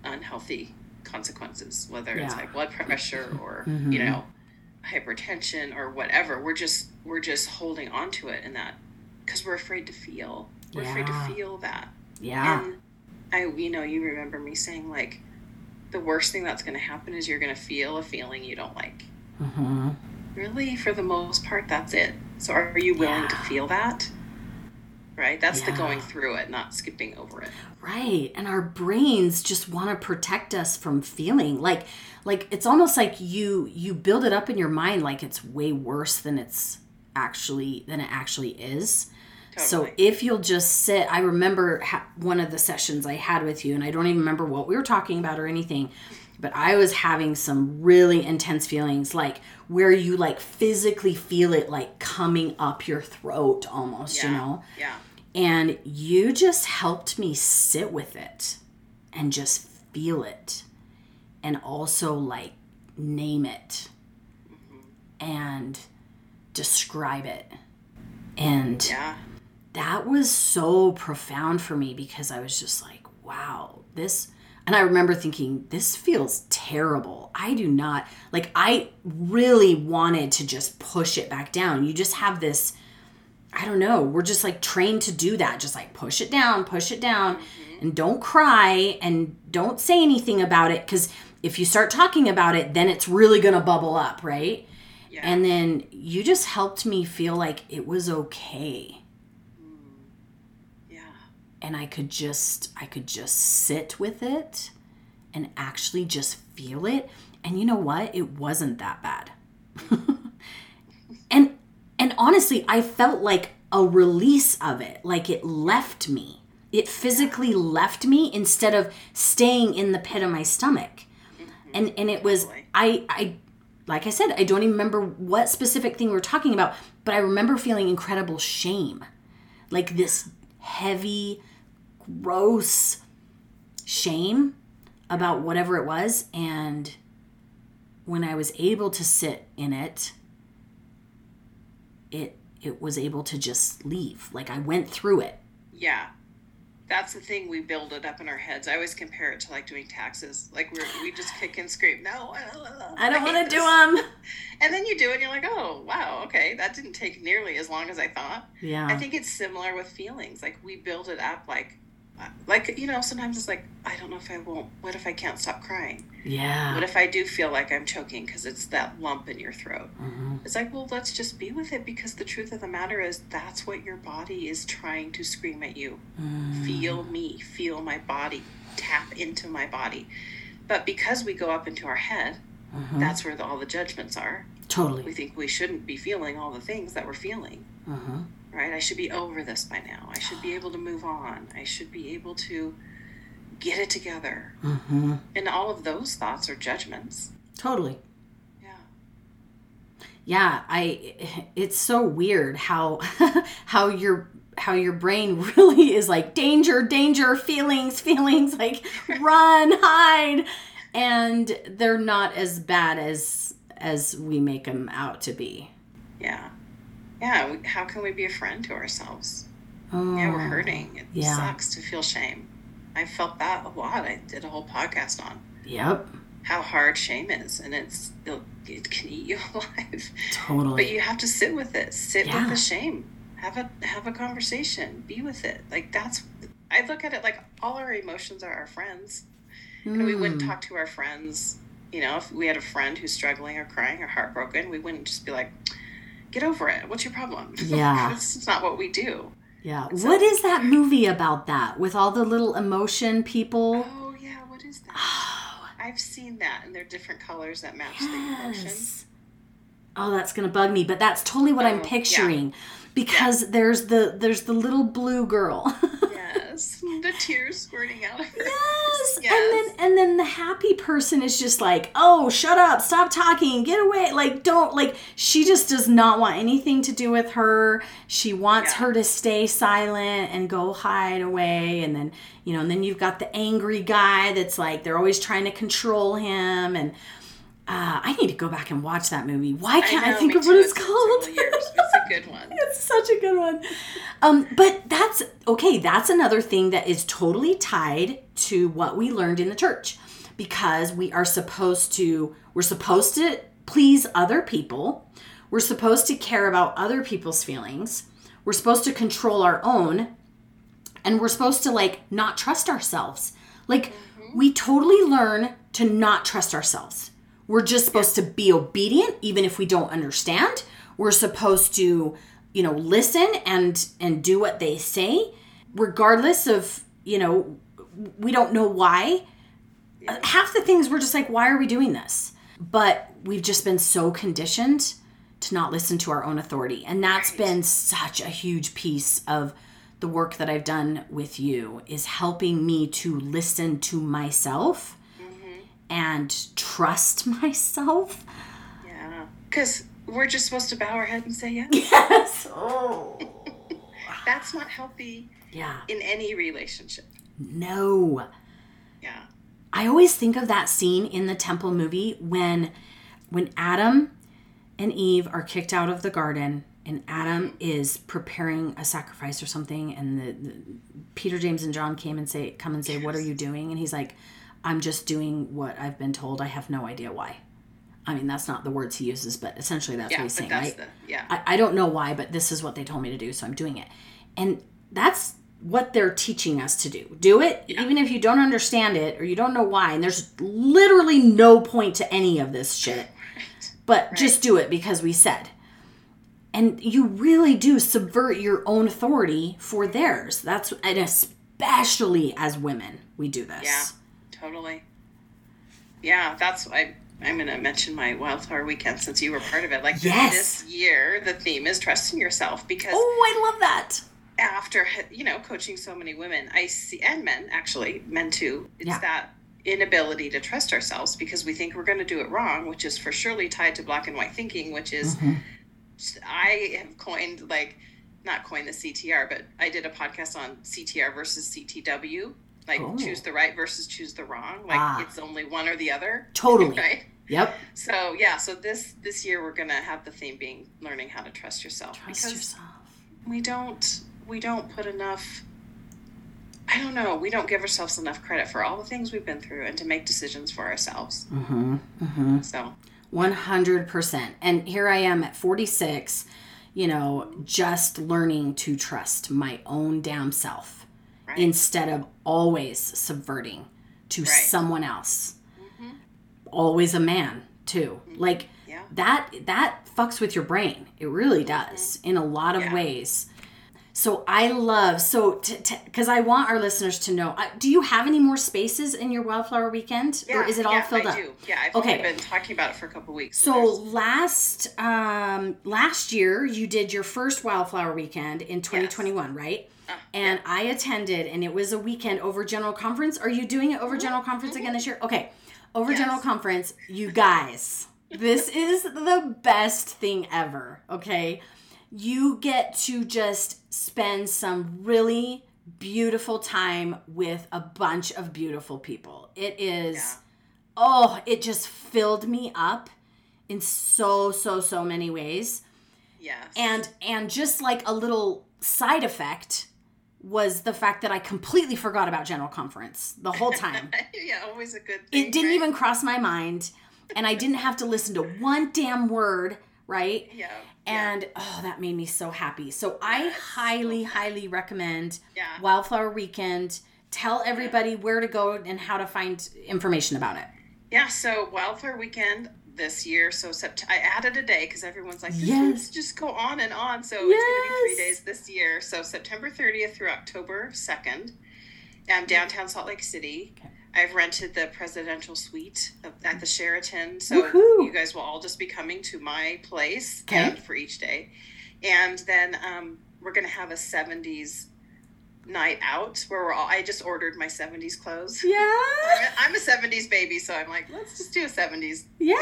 unhealthy consequences, whether it's Yeah. high blood pressure or, Mhm. you know, hypertension or whatever. We're just we're just holding on to it in that cuz we're afraid to feel. We're afraid to feel that. Yeah. And I you know, you remember me saying like the worst thing that's going to happen is you're going to feel a feeling you don't like hmm really for the most part that's it. So are you willing to feel that? Right? That's the going through it not skipping over it. Right. And our brains just want to protect us from feeling. Like like it's almost like you you build it up in your mind like it's way worse than it's actually than it actually is. Totally. So if you'll just sit, I remember ha- one of the sessions I had with you, and I don't even remember what we were talking about or anything, but I was having some really intense feelings, like where you like physically feel it like coming up your throat almost, you know? yeah And you just helped me sit with it and just feel it and also like name it mm-hmm. and describe it. And yeah that was so profound for me because I was just like, wow, this. And I remember thinking, this feels terrible. I do not, like, I really wanted to just push it back down. You just have this, I don't know, we're just like trained to do that. Just like push it down, push it down, mm-hmm. and don't cry and don't say anything about it. Because if you start talking about it, then it's really to bubble up, right? yeah And then you just helped me feel like it was okay and I could just I could just sit with it and actually just feel it. And you know what? It wasn't that bad. and and honestly, I felt like a release of it, like it left me. It physically left me instead of staying in the pit of my stomach. Mm-hmm. And and it was I I like I said, I don't even remember what specific thing we are talking about, but I remember feeling incredible shame. Like this heavy, gross shame about whatever it was. And when I was able to sit in it, it it was able to just leave. Like I went through it. yeah that's the thing we build it up in our heads. I always compare it to like doing taxes. Like we we just kick and scream. No, I don't want to do them. And then you do it, and you're like, oh wow, okay, that didn't take nearly as long as I thought. Yeah. I think it's similar with feelings. Like we build it up, like like you know sometimes it's like i don't know if i won't what if i can't stop crying? Yeah. What if i do feel like i'm choking because it's that lump in your throat? Mm-hmm. it's like well let's just be with it because the truth of the matter is that's what your body is trying to scream at you. Mm. feel me feel my body tap into my body. But because we go up into our head mm-hmm. that's where the, all the judgments are. Totally. We think we shouldn't be feeling all the things that we're feeling. Mm-hmm right? I should be over this by now. I should be able to move on. I should be able to get it together. Mm-hmm. And all of those thoughts are judgments. Totally. Yeah. Yeah, I. It's so weird how how your how your brain really is like danger, danger, feelings, feelings, like run, hide, and they're not as bad as as we make them out to be. Yeah yeah, we, how can we be a friend to ourselves? Oh, yeah, we're hurting. It yeah. sucks to feel shame. I felt that a lot. I did a whole podcast on Yep. how hard shame is, and it's it can eat you alive. Totally. But you have to sit with it. Sit Yeah. with the shame. Have a have a conversation. Be with it. Like that's. I look at it like all our emotions are our friends, and we wouldn't Mm. talk to our friends. You know, if we had a friend who's struggling or crying or heartbroken, we wouldn't just be like, "Get over it. What's your problem?" Yeah. that's not what we do. Yeah. So- what is that movie about that with all the little emotion people? Oh yeah, what is that? Oh, I've seen that, and they're different colors that match the emotion. yes. Oh, that's gonna bug me, but that's totally what Oh, I'm yeah. picturing. Because there's the there's the little blue girl. The tears squirting out of her. Yes. Yes. And then and then the happy person is just like, "Oh, shut up. Stop talking. Get away." Like don't like she just does not want anything to do with her. She wants Yeah. her to stay silent and go hide away and then, you know, and then you've got the angry guy that's like they're always trying to control him and uh, I need to go back and watch that movie. Why can't I, know, think of what it's, it's called? several years. It's a good one. It's such a good one. Um, but that's okay. That's another thing that is totally tied to what we learned in the church because we are supposed to, we're supposed to please other people. We're supposed to care about other people's feelings. We're supposed to control our own. And we're supposed to like not trust ourselves. Like we totally learn to not trust ourselves. We're just supposed to be obedient even if we don't understand. We're supposed to, you know, listen and and do what they say regardless of, you know, we don't know why. Half the things we're just like why are we doing this? But we've just been so conditioned to not listen to our own authority. And that's Right. been such a huge piece of the work that I've done with you is helping me to listen to myself mm-hmm. and trust myself. Yeah, because we're just supposed to bow our head and say yes. Yes. Oh. That's not healthy yeah. in any relationship. No. Yeah. I always think of that scene in the temple movie when when Adam and Eve are kicked out of the garden and Adam is preparing a sacrifice or something and the, the Peter James and John came and say come and say what are you doing and he's like I'm just doing what I've been told I have no idea why. I mean that's not the words he uses but essentially that's Yeah, what he's saying that's right the yeah. I, I don't know why, but this is what they told me to do, so I'm doing it. And that's what they're teaching us to do. Do it, even if you don't understand it or you don't know why. And there's literally no point to any of this shit. But just do it because we said. And you really do subvert your own authority for theirs. That's and especially as women, we do this. Yeah, totally. Yeah, that's I. I'm going to mention my wildflower weekend since you were part of it. Like Yes. this year, the theme is trusting yourself because Oh, I love that. after you know coaching so many women, I see and men actually, men too. It's Yeah. that inability to trust ourselves because we think we're going to do it wrong, which is for surely tied to black and white thinking, which is Mm-hmm. I have coined like not coined the CTR, but I did a podcast on CTR versus CTW. Like Oh. choose the right versus choose the wrong. Like Ah. it's only one or the other. Totally. right. Yep. So yeah, so this this year we're gonna have the theme being learning how to trust yourself Trust because yourself. we don't we don't put enough I don't know. We don't give ourselves enough credit for all the things we've been through and to make decisions for ourselves. Mm-hmm. Mm-hmm. So 100%. And here I am at 46, you know, just learning to trust my own damn self right. instead of always subverting to Right. someone else. Mhm. Always a man, too. Like Yeah. that that fucks with your brain. It really does in a lot of Yeah. ways. So I love so because I want our listeners to know. I, do you have any more spaces in your Wildflower Weekend, or is it all yeah, filled I up? do. Yeah, I've Okay. only been talking about it for a couple weeks. So there's- last um last year you did your first Wildflower Weekend in 2021, right? Uh, And I attended, and it was a weekend over General Conference. Are you doing it over General Conference again this year? Okay, over Yes. General Conference, you guys, this is the best thing ever. Okay, you get to just spend some really beautiful time with a bunch of beautiful people. It is Yeah. oh, it just filled me up in so so so many ways. yes. And and just like a little side effect was the fact that I completely forgot about general conference the whole time. yeah, always a good thing. it didn't right? even cross my mind and I didn't have to listen to one damn word, right? Yeah. And oh, that made me so happy. So I highly, highly recommend yeah. Wildflower Weekend. Tell everybody where to go and how to find information about it. Yeah, so Wildflower Weekend this year. So sept- I added a day because everyone's like, Yes. yes, just go on and on. So it's going to be three days this year. So September 30th through October 2nd, um, downtown Salt Lake City. Okay. I've rented the presidential suite of- at the Sheraton. So Woohoo. you guys will all just be coming to my place Okay. um, for each day. And then um, we're going to have a 70s night out where we're all, I just ordered my 70s clothes. Yeah. I'm a 70s baby, so I'm like, let's just do a 70s. Yeah,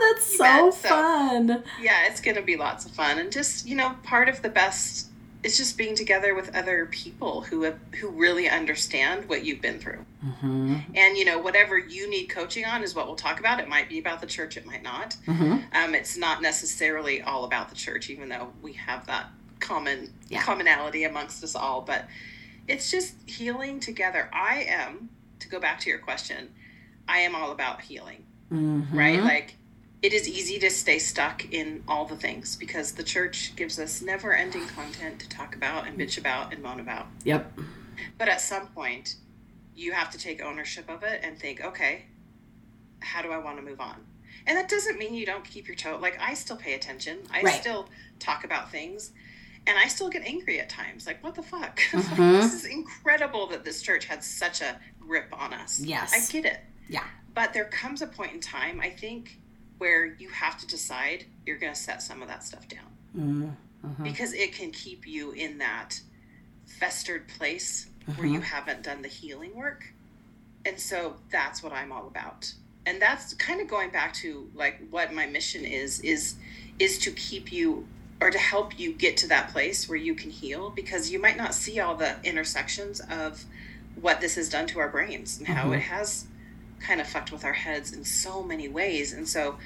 that's so fun. Yeah, it's going to be lots of fun. And just, you know, part of the best is just being together with other people who have, who really understand what you've been through. Mm-hmm. And, you know, whatever you need coaching on is what we'll talk about. It might be about the church, it might not. Mm-hmm. Um, it's not necessarily all about the church, even though we have that common Yeah. commonality amongst us all. But it's just healing together. I am, to go back to your question, I am all about healing, Mm-hmm. right? Like it is easy to stay stuck in all the things because the church gives us never ending content to talk about and bitch about and moan about. Yep. But at some point, you have to take ownership of it and think, okay, how do I want to move on? And that doesn't mean you don't keep your toe. Like I still pay attention. I Right. still talk about things, and I still get angry at times. Like, what the fuck? Mhm. this is incredible that this church had such a grip on us. Yes. I get it. Yeah. But there comes a point in time, I think, where you have to decide you're going to set some of that stuff down Mm-hmm. because it can keep you in that festered place where Mhm. you haven't done the healing work. And so that's what I'm all about. And that's kind of going back to like what my mission is is is to keep you or to help you get to that place where you can heal because you might not see all the intersections of what this has done to our brains and how it has kind of fucked with our heads in so many ways. And so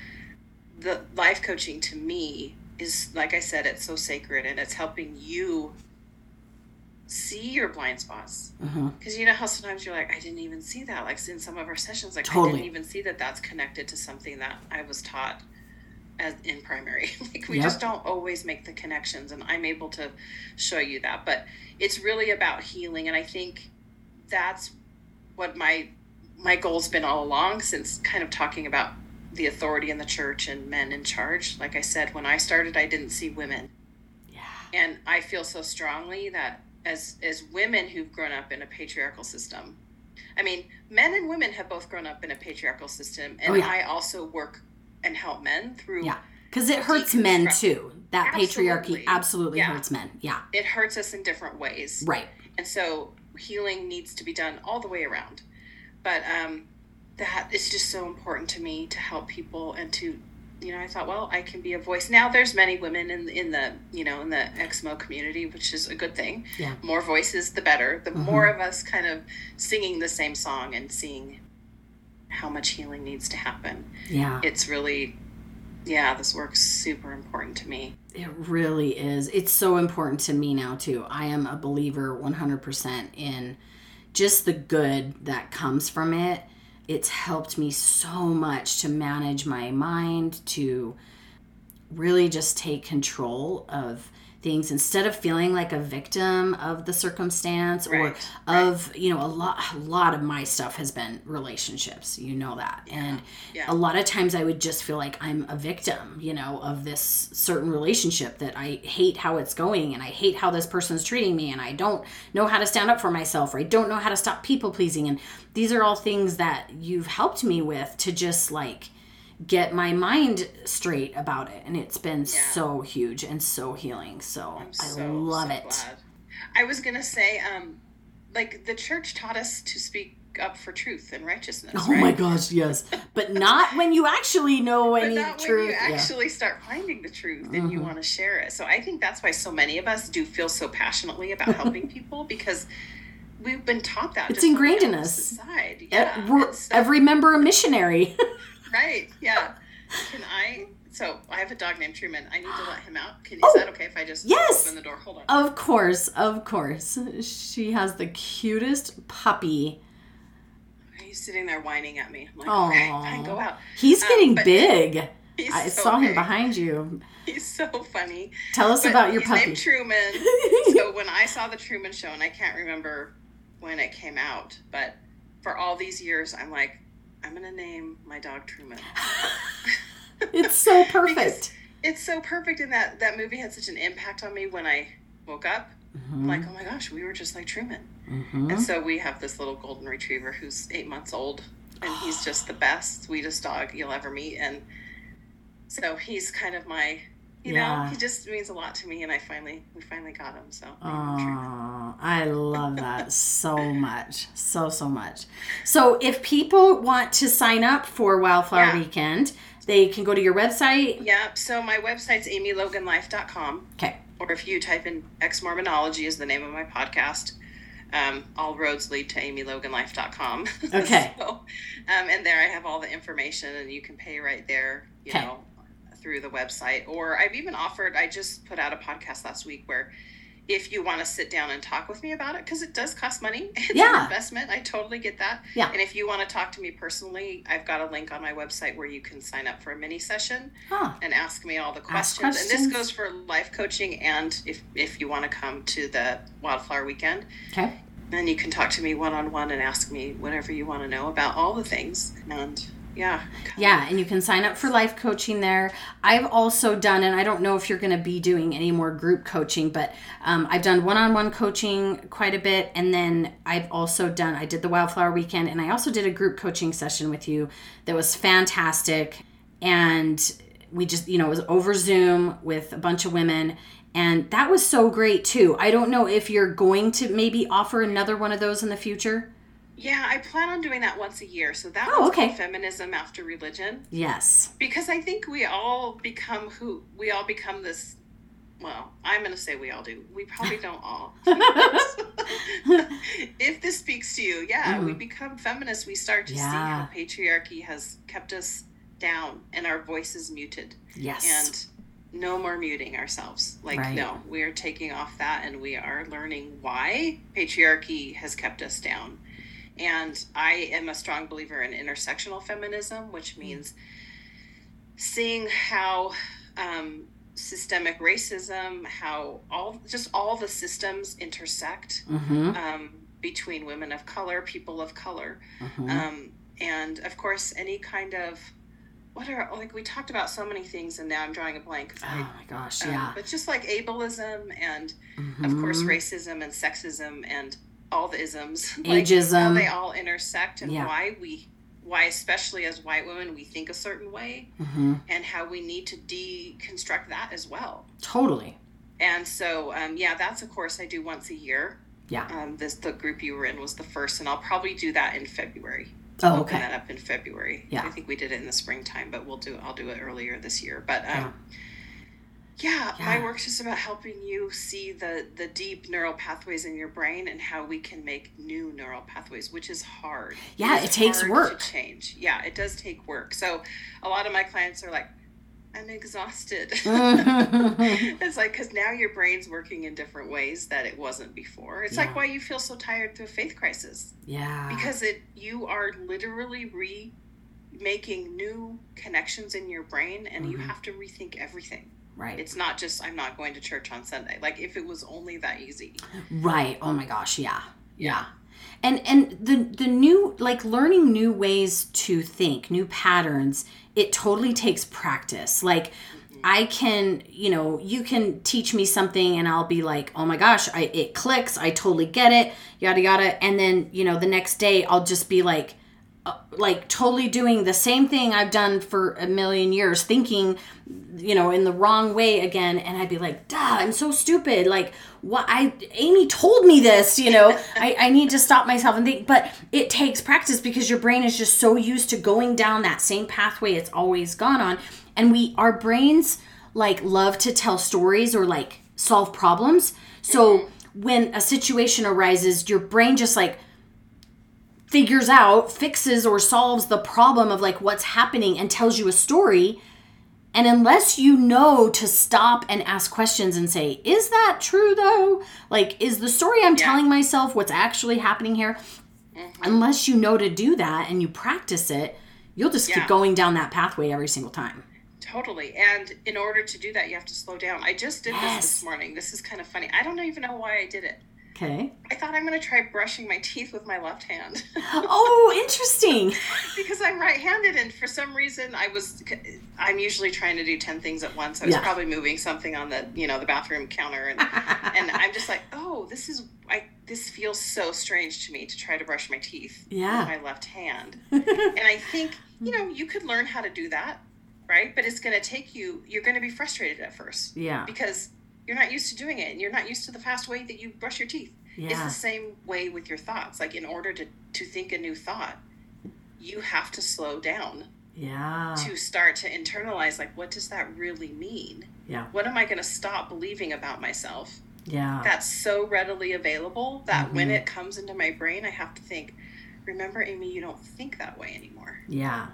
the life coaching to me is like I said, it's so sacred and it's helping you see your blind spots. Mm-hmm. Because you know how sometimes you're like, I didn't even see that. Like in some of our sessions, like I didn't even see that that's connected to something that I was taught as in primary. like we Yep. just don't always make the connections, and I'm able to show you that. But it's really about healing, and I think that's what my my goal's been all along since kind of talking about the authority in the church and men in charge. Like I said, when I started, I didn't see women Yeah. and I feel so strongly that as as women who've grown up in a patriarchal system, I mean, men and women have both grown up in a patriarchal system, and Oh, yeah. I also work and help men through. Yeah. Because it hurts men too. That patriarchy Absolutely. absolutely Yeah. hurts men. Yeah. It hurts us in different ways, Right. and so healing needs to be done all the way around. But um, that is just so important to me to help people and to you know, I thought, well, I can be a voice. Now there's many women in in the you know in the XMO community, which is a good thing. Yeah. More voices, the better. The Mhm. more of us kind of singing the same song and seeing how much healing needs to happen. Yeah. It's really, yeah, this work's super important to me. It really is. It's so important to me now too. I am a believer 100% in just the good that comes from it. It's helped me so much to manage my mind, to really just take control of things instead of feeling like a victim of the circumstance or Right, of you know a lot a lot of my stuff has been relationships you know that. And yeah. a lot of times i would just feel like i'm a victim you know of this certain relationship that i hate how it's going and i hate how this person's treating me and i don't know how to stand up for myself or i don't know how to stop people pleasing. And these are all things that you've helped me with to just like get my mind straight about it and it's been so huge and so healing so, i love so it glad. I was gonna say, um, like the church taught us to speak up for truth and righteousness. oh right? my gosh yes but not when you actually know But any when truth you Yeah. Mm-hmm. actually start finding the truth and you want to share it. So I think that's why so many of us do feel so passionately about helping people because we've been taught that. It's just on the ingrained in us. Side. E- Yeah. so- every member a missionary right. Yeah. Can I? So I have a dog named Truman. I need to let him out. Can, is Oh, that okay if I just yes. open the door? Hold on. Of course, of course. She has the cutest puppy. He's sitting there whining at me. I'm like, okay, Aw. fine, go out. He's Um, getting big. He's I so saw him behind you. He's so funny. Tell us But about your he's puppy. named Truman. so when I saw the Truman Show, and I can't remember when it came out, but for all these years, I'm like, I'm gonna name my dog Truman. it's so perfect. it's so perfect, and that that movie had such an impact on me when I woke up. I'm like, oh my gosh, we were just like Truman. Mhm. And so we have this little golden retriever who's eight months old, and he's just the best, sweetest dog you'll ever meet. And so he's kind of my, you Yeah. know, he just means a lot to me. And I finally, we finally got him. So. Aw, I love that so much. So, so much. So, if people want to sign up for Wildflower Yeah. Weekend, they can go to your website. Yep. So my website's amyloganlife.com. Okay. Or if you type in Ex Mormonology is the name of my podcast. Um, all roads lead to amyloganlife.com. Okay. so, um, and there I have all the information and you can pay right there, you Okay. know, through the website. Or I've even offered, I just put out a podcast last week where if you want to sit down and talk with me about it, because it does cost money. It's Yeah. an investment. I totally get that. Yeah. And if you want to talk to me personally, I've got a link on my website where you can sign up for a mini session Ah, and ask me all the Ask questions. And this goes for life coaching and if if you want to come to the Wildflower Weekend, okay. then you can talk to me one on one and ask me whatever you want to know about all the things. And yeah. Yeah, and you can sign up for life coaching there. I've also done, and I don't know if you're going to be doing any more group coaching, but um, I've done one on one coaching quite a bit. And then I've also done, I did the Wildflower Weekend, and I also did a group coaching session with you that was fantastic. And we just, you know, it was over Zoom with a bunch of women. And that was so great too. I don't know if you're going to maybe offer another one of those in the future. Yeah, I plan on doing that once a year. So that Oh, one's okay. called Feminism After Religion. Yes. Because I think we all become who we all become this well, I'm going to say we all do. We probably don't all. if this speaks to you, yeah, we become feminists. We start to see Mm-hmm. How patriarchy has kept us down and our voices muted. Yes. And no more muting ourselves. Like, Right. no, we are taking off that and we are learning why patriarchy has kept us down. And I am a strong believer in intersectional feminism, which means seeing how um, systemic racism, how all just all the systems intersect mm-hmm. um, between women of color, people of color, Mhm. um, and of course any kind of what are like we talked about so many things, and now I'm drawing a blank. 'cause I- Oh my gosh, um, yeah. but just like ableism and of course Mhm. racism and sexism and all the isms, like, how Ageism. they all intersect and Yeah. why we why especially as white women we think a certain way Mhm. and how we need to deconstruct that as well. Totally. And so, um, yeah, that's a course I do once a year. Yeah. Um, this the group you were in was the first, and I'll probably do that in February. Oh, Open okay. that up in February. Yeah. I think we did it in the springtime, but we'll do I'll do it earlier this year. But um, yeah. My Yeah. My work's just about helping you see the the deep neural pathways in your brain and how we can make new neural pathways, which is hard. Yeah, it takes work. to change. Yeah, it does take work. So a lot of my clients are like, I'm exhausted. it's like because now your brain's working in different ways that it wasn't before. It's Yeah. like why you feel so tired through a faith crisis yeah. because it you are literally re making new connections in your brain and you Mhm. have to rethink everything. Right. It's not just I'm not going to church on Sunday. Like if it was only that easy. Right. Oh my gosh, yeah. Yeah. And and the the new like learning new ways to think, new patterns, it totally takes practice. Like mm-hmm. I can, you know, you can teach me something and I'll be like, "Oh my gosh, I it clicks. I totally get it." Yada yada. And then, you know, the next day I'll just be like uh, like totally doing the same thing I've done for a million years, thinking, you know, in the wrong way again, and I'd be like, "Duh, I'm so stupid." Like, what? I Amy told me this, you know. I I need to stop myself and think, but it takes practice because your brain is just so used to going down that same pathway it's always gone on, and we our brains like love to tell stories or like solve problems. So when a situation arises, your brain just like figures out, fixes, or solves the problem of like what's happening and tells you a story. And unless you know to stop and ask questions and say, is that true though? Like, is the story I'm Yeah. telling myself what's actually happening here? Mm-hmm. Unless you know to do that and you practice it, you'll just Yeah. keep going down that pathway every single time. Totally. And in order to do that, you have to slow down. I just did this this morning. This is kind of funny. I don't even know why I did it. Okay. I thought I'm going to try brushing my teeth with my left hand Oh, interesting. because I'm right-handed, and for some reason, I was. I'm usually trying to do ten things at once. I was Yeah. probably moving something on the you know the bathroom counter, and and I'm just like, oh, this is I. This feels so strange to me to try to brush my teeth Yeah. with my left hand. and I think you know you could learn how to do that, right? But it's going to take you. You're going to be frustrated at first yeah. because you're not used to doing it and you're not used to the fast way that you brush your teeth. It's the same way with your thoughts. Like in order to to think a new thought, you have to slow down Yeah. to start to internalize like what does that really mean? Yeah. What am I going to stop believing about myself? Yeah. That's so readily available that when Mhm. it comes into my brain, I have to think, remember Amy, you don't think that way anymore. Yeah.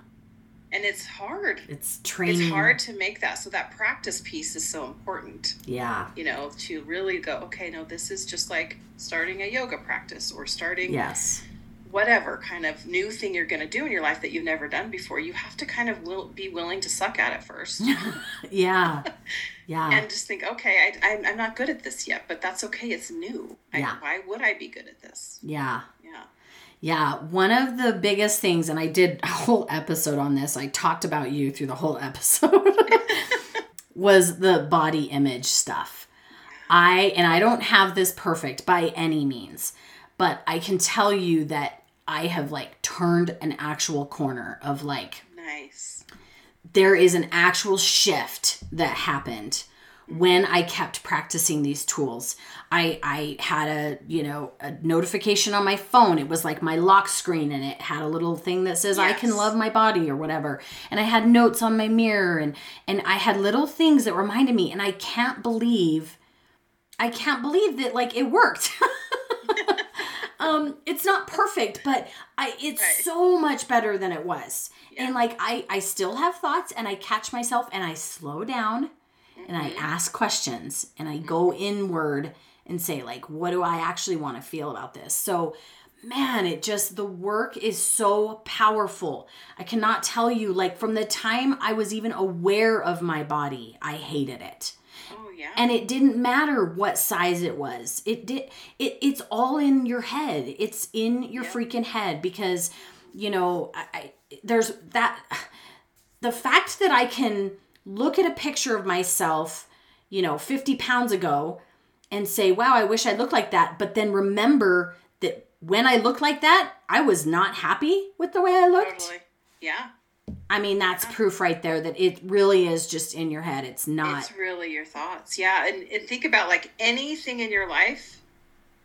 And it's hard. It's training. It's hard to make that. So that practice piece is so important. Yeah. you know, to really go, okay, no, this is just like starting a yoga practice or starting Yes. whatever kind of new thing you're going to do in your life that you've never done before. You have to kind of will, be willing to suck at it first yeah. Yeah. and just think, okay, I, I'm, I'm not good at this yet, but that's okay. It's new. I, Yeah. Why would I be good at this? yeah. Yeah. One of the biggest things, and I did a whole episode on this, I talked about you through the whole episode, was the body image stuff. I, and I don't have this perfect by any means, but I can tell you that I have like turned an actual corner of like, Nice. there is an actual shift that happened when I kept practicing these tools. I I had a, you know, a notification on my phone. It was like my lock screen and it had a little thing that says I can love my body or whatever. And I had notes on my mirror and and I had little things that reminded me and I can't believe I can't believe that like it worked. um it's not perfect, but I it's Right. so much better than it was. Yeah. And like I I still have thoughts and I catch myself and I slow down and I Mm-hmm. ask questions and I go inward and say like what do I actually want to feel about this? So man, it just the work is so powerful. I cannot tell you like from the time I was even aware of my body, I hated it Oh, yeah. and it didn't matter what size it was it did it it's all in your head it's in your freaking head because you know I, I there's that the fact that i can look at a picture of myself you know 50 pounds ago and say wow i wish i looked like that but then remember that when i looked like that i was not happy with the way i looked totally. Yeah. i mean that's proof right there that it really is just in your head it's not It's really your thoughts. Yeah. And, and think about like anything in your life,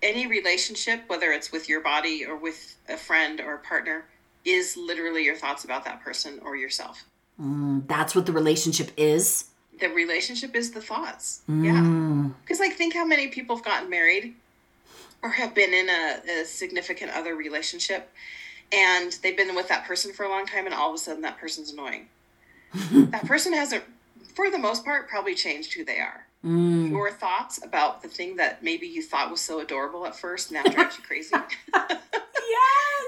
any relationship, whether it's with your body or with a friend or a partner, is literally your thoughts about that person or yourself. Mm, that's what the relationship is The relationship is the thoughts. Mm. Yeah. Because, like, think how many people have gotten married or have been in a, a significant other relationship and they've been with that person for a long time and all of a sudden that person's annoying. that person hasn't for the most part, probably changed who they are. Mm. Your thoughts about the thing that maybe you thought was so adorable at first now drives you crazy.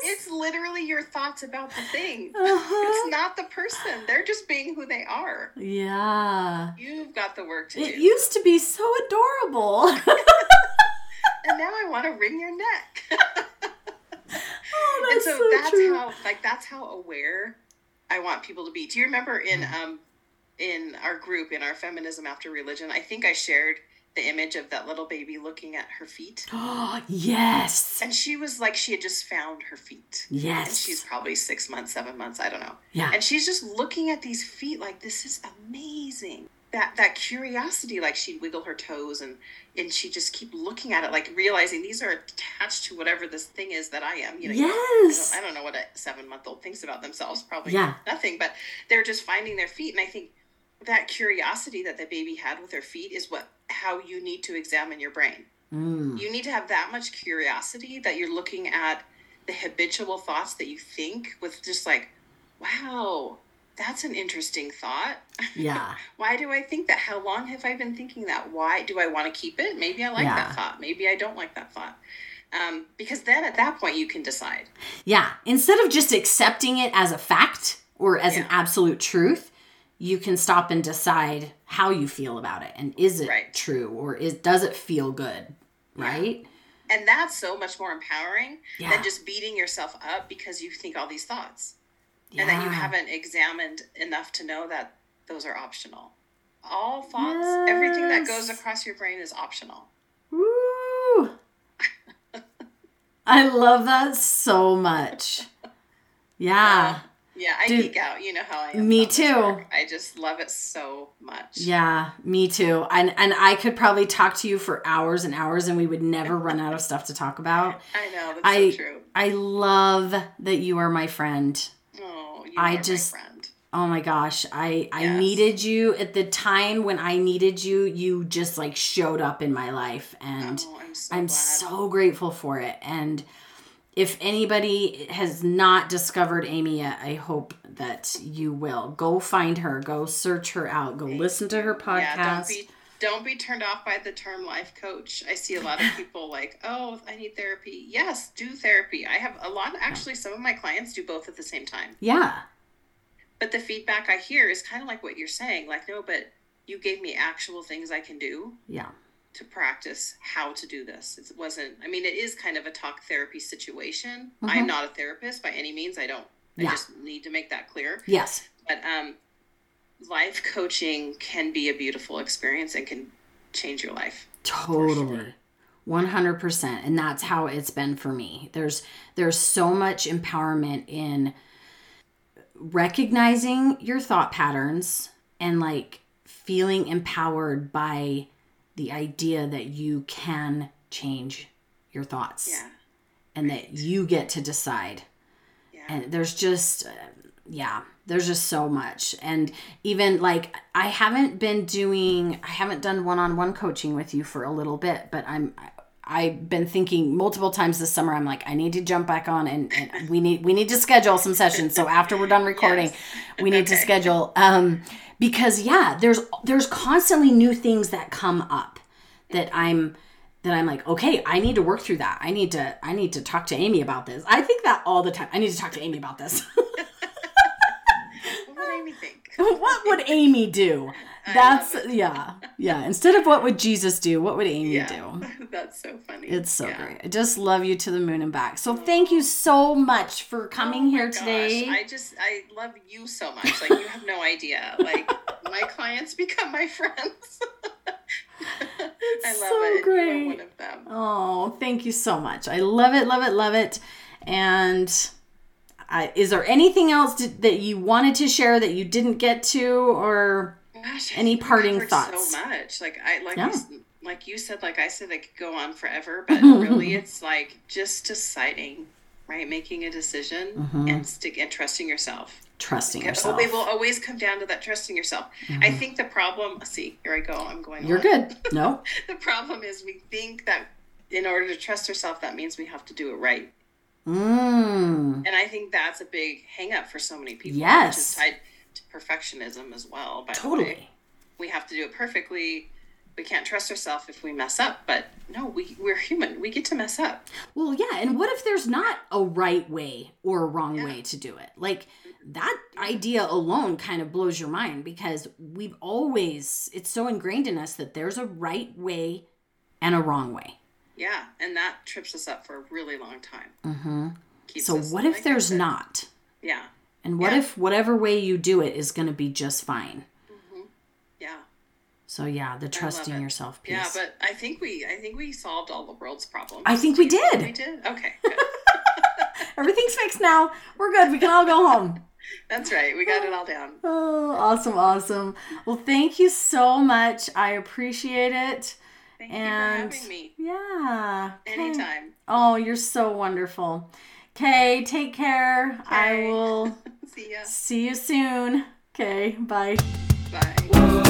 It's literally your thoughts about the thing. Uh-huh. It's not the person. They're just being who they are. Yeah. You've got the work to It do. It used to be so adorable. and now I want to wring your neck. oh, and that's so, so, that's true. how like that's how aware I want people to be. Do you remember in Mm. um in our group in our feminism after religion? I think I shared the image of that little baby looking at her feet. Oh, yes. And she was like she had just found her feet. And Yes. she's probably six months, seven months, I don't know. yeah. And she's just looking at these feet like this is amazing. That that curiosity, like she'd wiggle her toes and and she just keep looking at it, like realizing these are attached to whatever this thing is that I am. You know, yes. I don't, I don't know what a seven month old thinks about themselves. Probably Yeah. nothing, but they're just finding their feet. And I think that curiosity that the baby had with their feet is what how you need to examine your brain. Mm. You need to have that much curiosity that you're looking at the habitual thoughts that you think with just like, wow, that's an interesting thought. Yeah. Why do I think that? How long have I been thinking that? Why do I want to keep it? Maybe I like Yeah. that thought. Maybe I don't like that thought. Um, because then at that point you can decide. Yeah. Instead of just accepting it as a fact or as an absolute truth, you can stop and decide how you feel about it and is it Right. true or is does it feel good? Right? And that's so much more empowering Yeah. than just beating yourself up because you think all these thoughts. and that you haven't examined enough to know that those are optional. All thoughts, everything that goes across your brain is optional. Woo! I love that so much. Yeah. Yeah, I geek out. You know how I am. me too. work. I just love it so much. Yeah, me too. And and I could probably talk to you for hours and hours and we would never run out of stuff to talk about. I know that's I- so true. I love that you are my friend. Oh, you I are just- my friend. Oh my gosh, I I Yes. needed you at the time when I needed you. You just like showed up in my life and oh, I'm so I'm so grateful for it. And if anybody has not discovered Amy yet, I hope that you will. Go find her, go search her out, go listen to her podcast. Yeah, don't be don't be turned off by the term life coach. I see a lot of people like, "Oh, I need therapy." Yes, do therapy. I have a lot actually some of my clients do both at the same time. yeah. But the feedback I hear is kind of like what you're saying, like, "No, but you gave me actual things I can do Yeah. To practice how to do this." It wasn't I mean, it is kind of a talk therapy situation. I'm not a therapist by any means. I don't I Yeah. just need to make that clear. Yes. But um, life coaching can be a beautiful experience and can change your life. Totally. 100% and that's how it's been for me. There's there's so much empowerment in recognizing your thought patterns and like feeling empowered by the idea that you can change your thoughts Yeah. and that you get to decide Yeah. and there's just uh, yeah there's just so much and even like i haven't been doing i haven't done one-on-one coaching with you for a little bit but i'm i've been thinking multiple times this summer i'm like i need to jump back on and, and we need we need to schedule some sessions so after we're done recording Yes. we need to schedule um because yeah there's there's constantly new things that come up that i'm that i'm like okay i need to work through that. I need to i need to talk to amy about this. I think that all the time. I need to talk to amy about this Amy think? what would amy do that's yeah yeah instead of what would jesus do what would amy Yeah. do That's so funny. it's so Yeah. great i just love you to the moon and back so thank you so much for oh coming Oh here gosh, today I just I love you so much. Like you have no idea. Like my clients become my friends. I love so it. great. You're one of them. Oh, thank you so much. I love it, love it, love it. And I, is there anything else to, that you wanted to share that you didn't get to, or Gosh, Any parting thoughts? So much. Like I like Yeah. you, like you said, like I said, I could go on forever, but really, it's like just deciding, right? Making a decision Mm-hmm. and stick and trusting yourself. trusting yourself? oh, It will always come down to that trusting yourself. I think the problem. See, here I go. I'm going. You're on. good. No. The problem is we think that in order to trust ourselves, that means we have to do it right. Mm. And I think that's a big hang up for so many people. Yes. Which is tied to perfectionism as well. By. Totally. we have to do it perfectly. We can't trust ourselves if we mess up. But no, we we're human. We get to mess up. Well, yeah, and what if there's not a right way or a wrong Yeah. way to do it? Like that idea alone kind of blows your mind because we've always it's so ingrained in us that there's a right way and a wrong way. Yeah, and that trips us up for a really long time. hmm So what if like there's said- not? Yeah, And what Yeah. if whatever way you do it is going to be just fine? yeah, So yeah, the trusting yourself piece. yeah. But I think we I think we solved all the world's problems. I think we did. We did. Okay. Everything's fixed now. We're good. We can all go home. that's right. We got it all down. Oh, awesome, awesome. Well, thank you so much. I appreciate it. Thank and you for having me. yeah. Anytime. Oh, you're so wonderful. Okay, take care. I will See ya. see you soon. Okay, bye. Bye.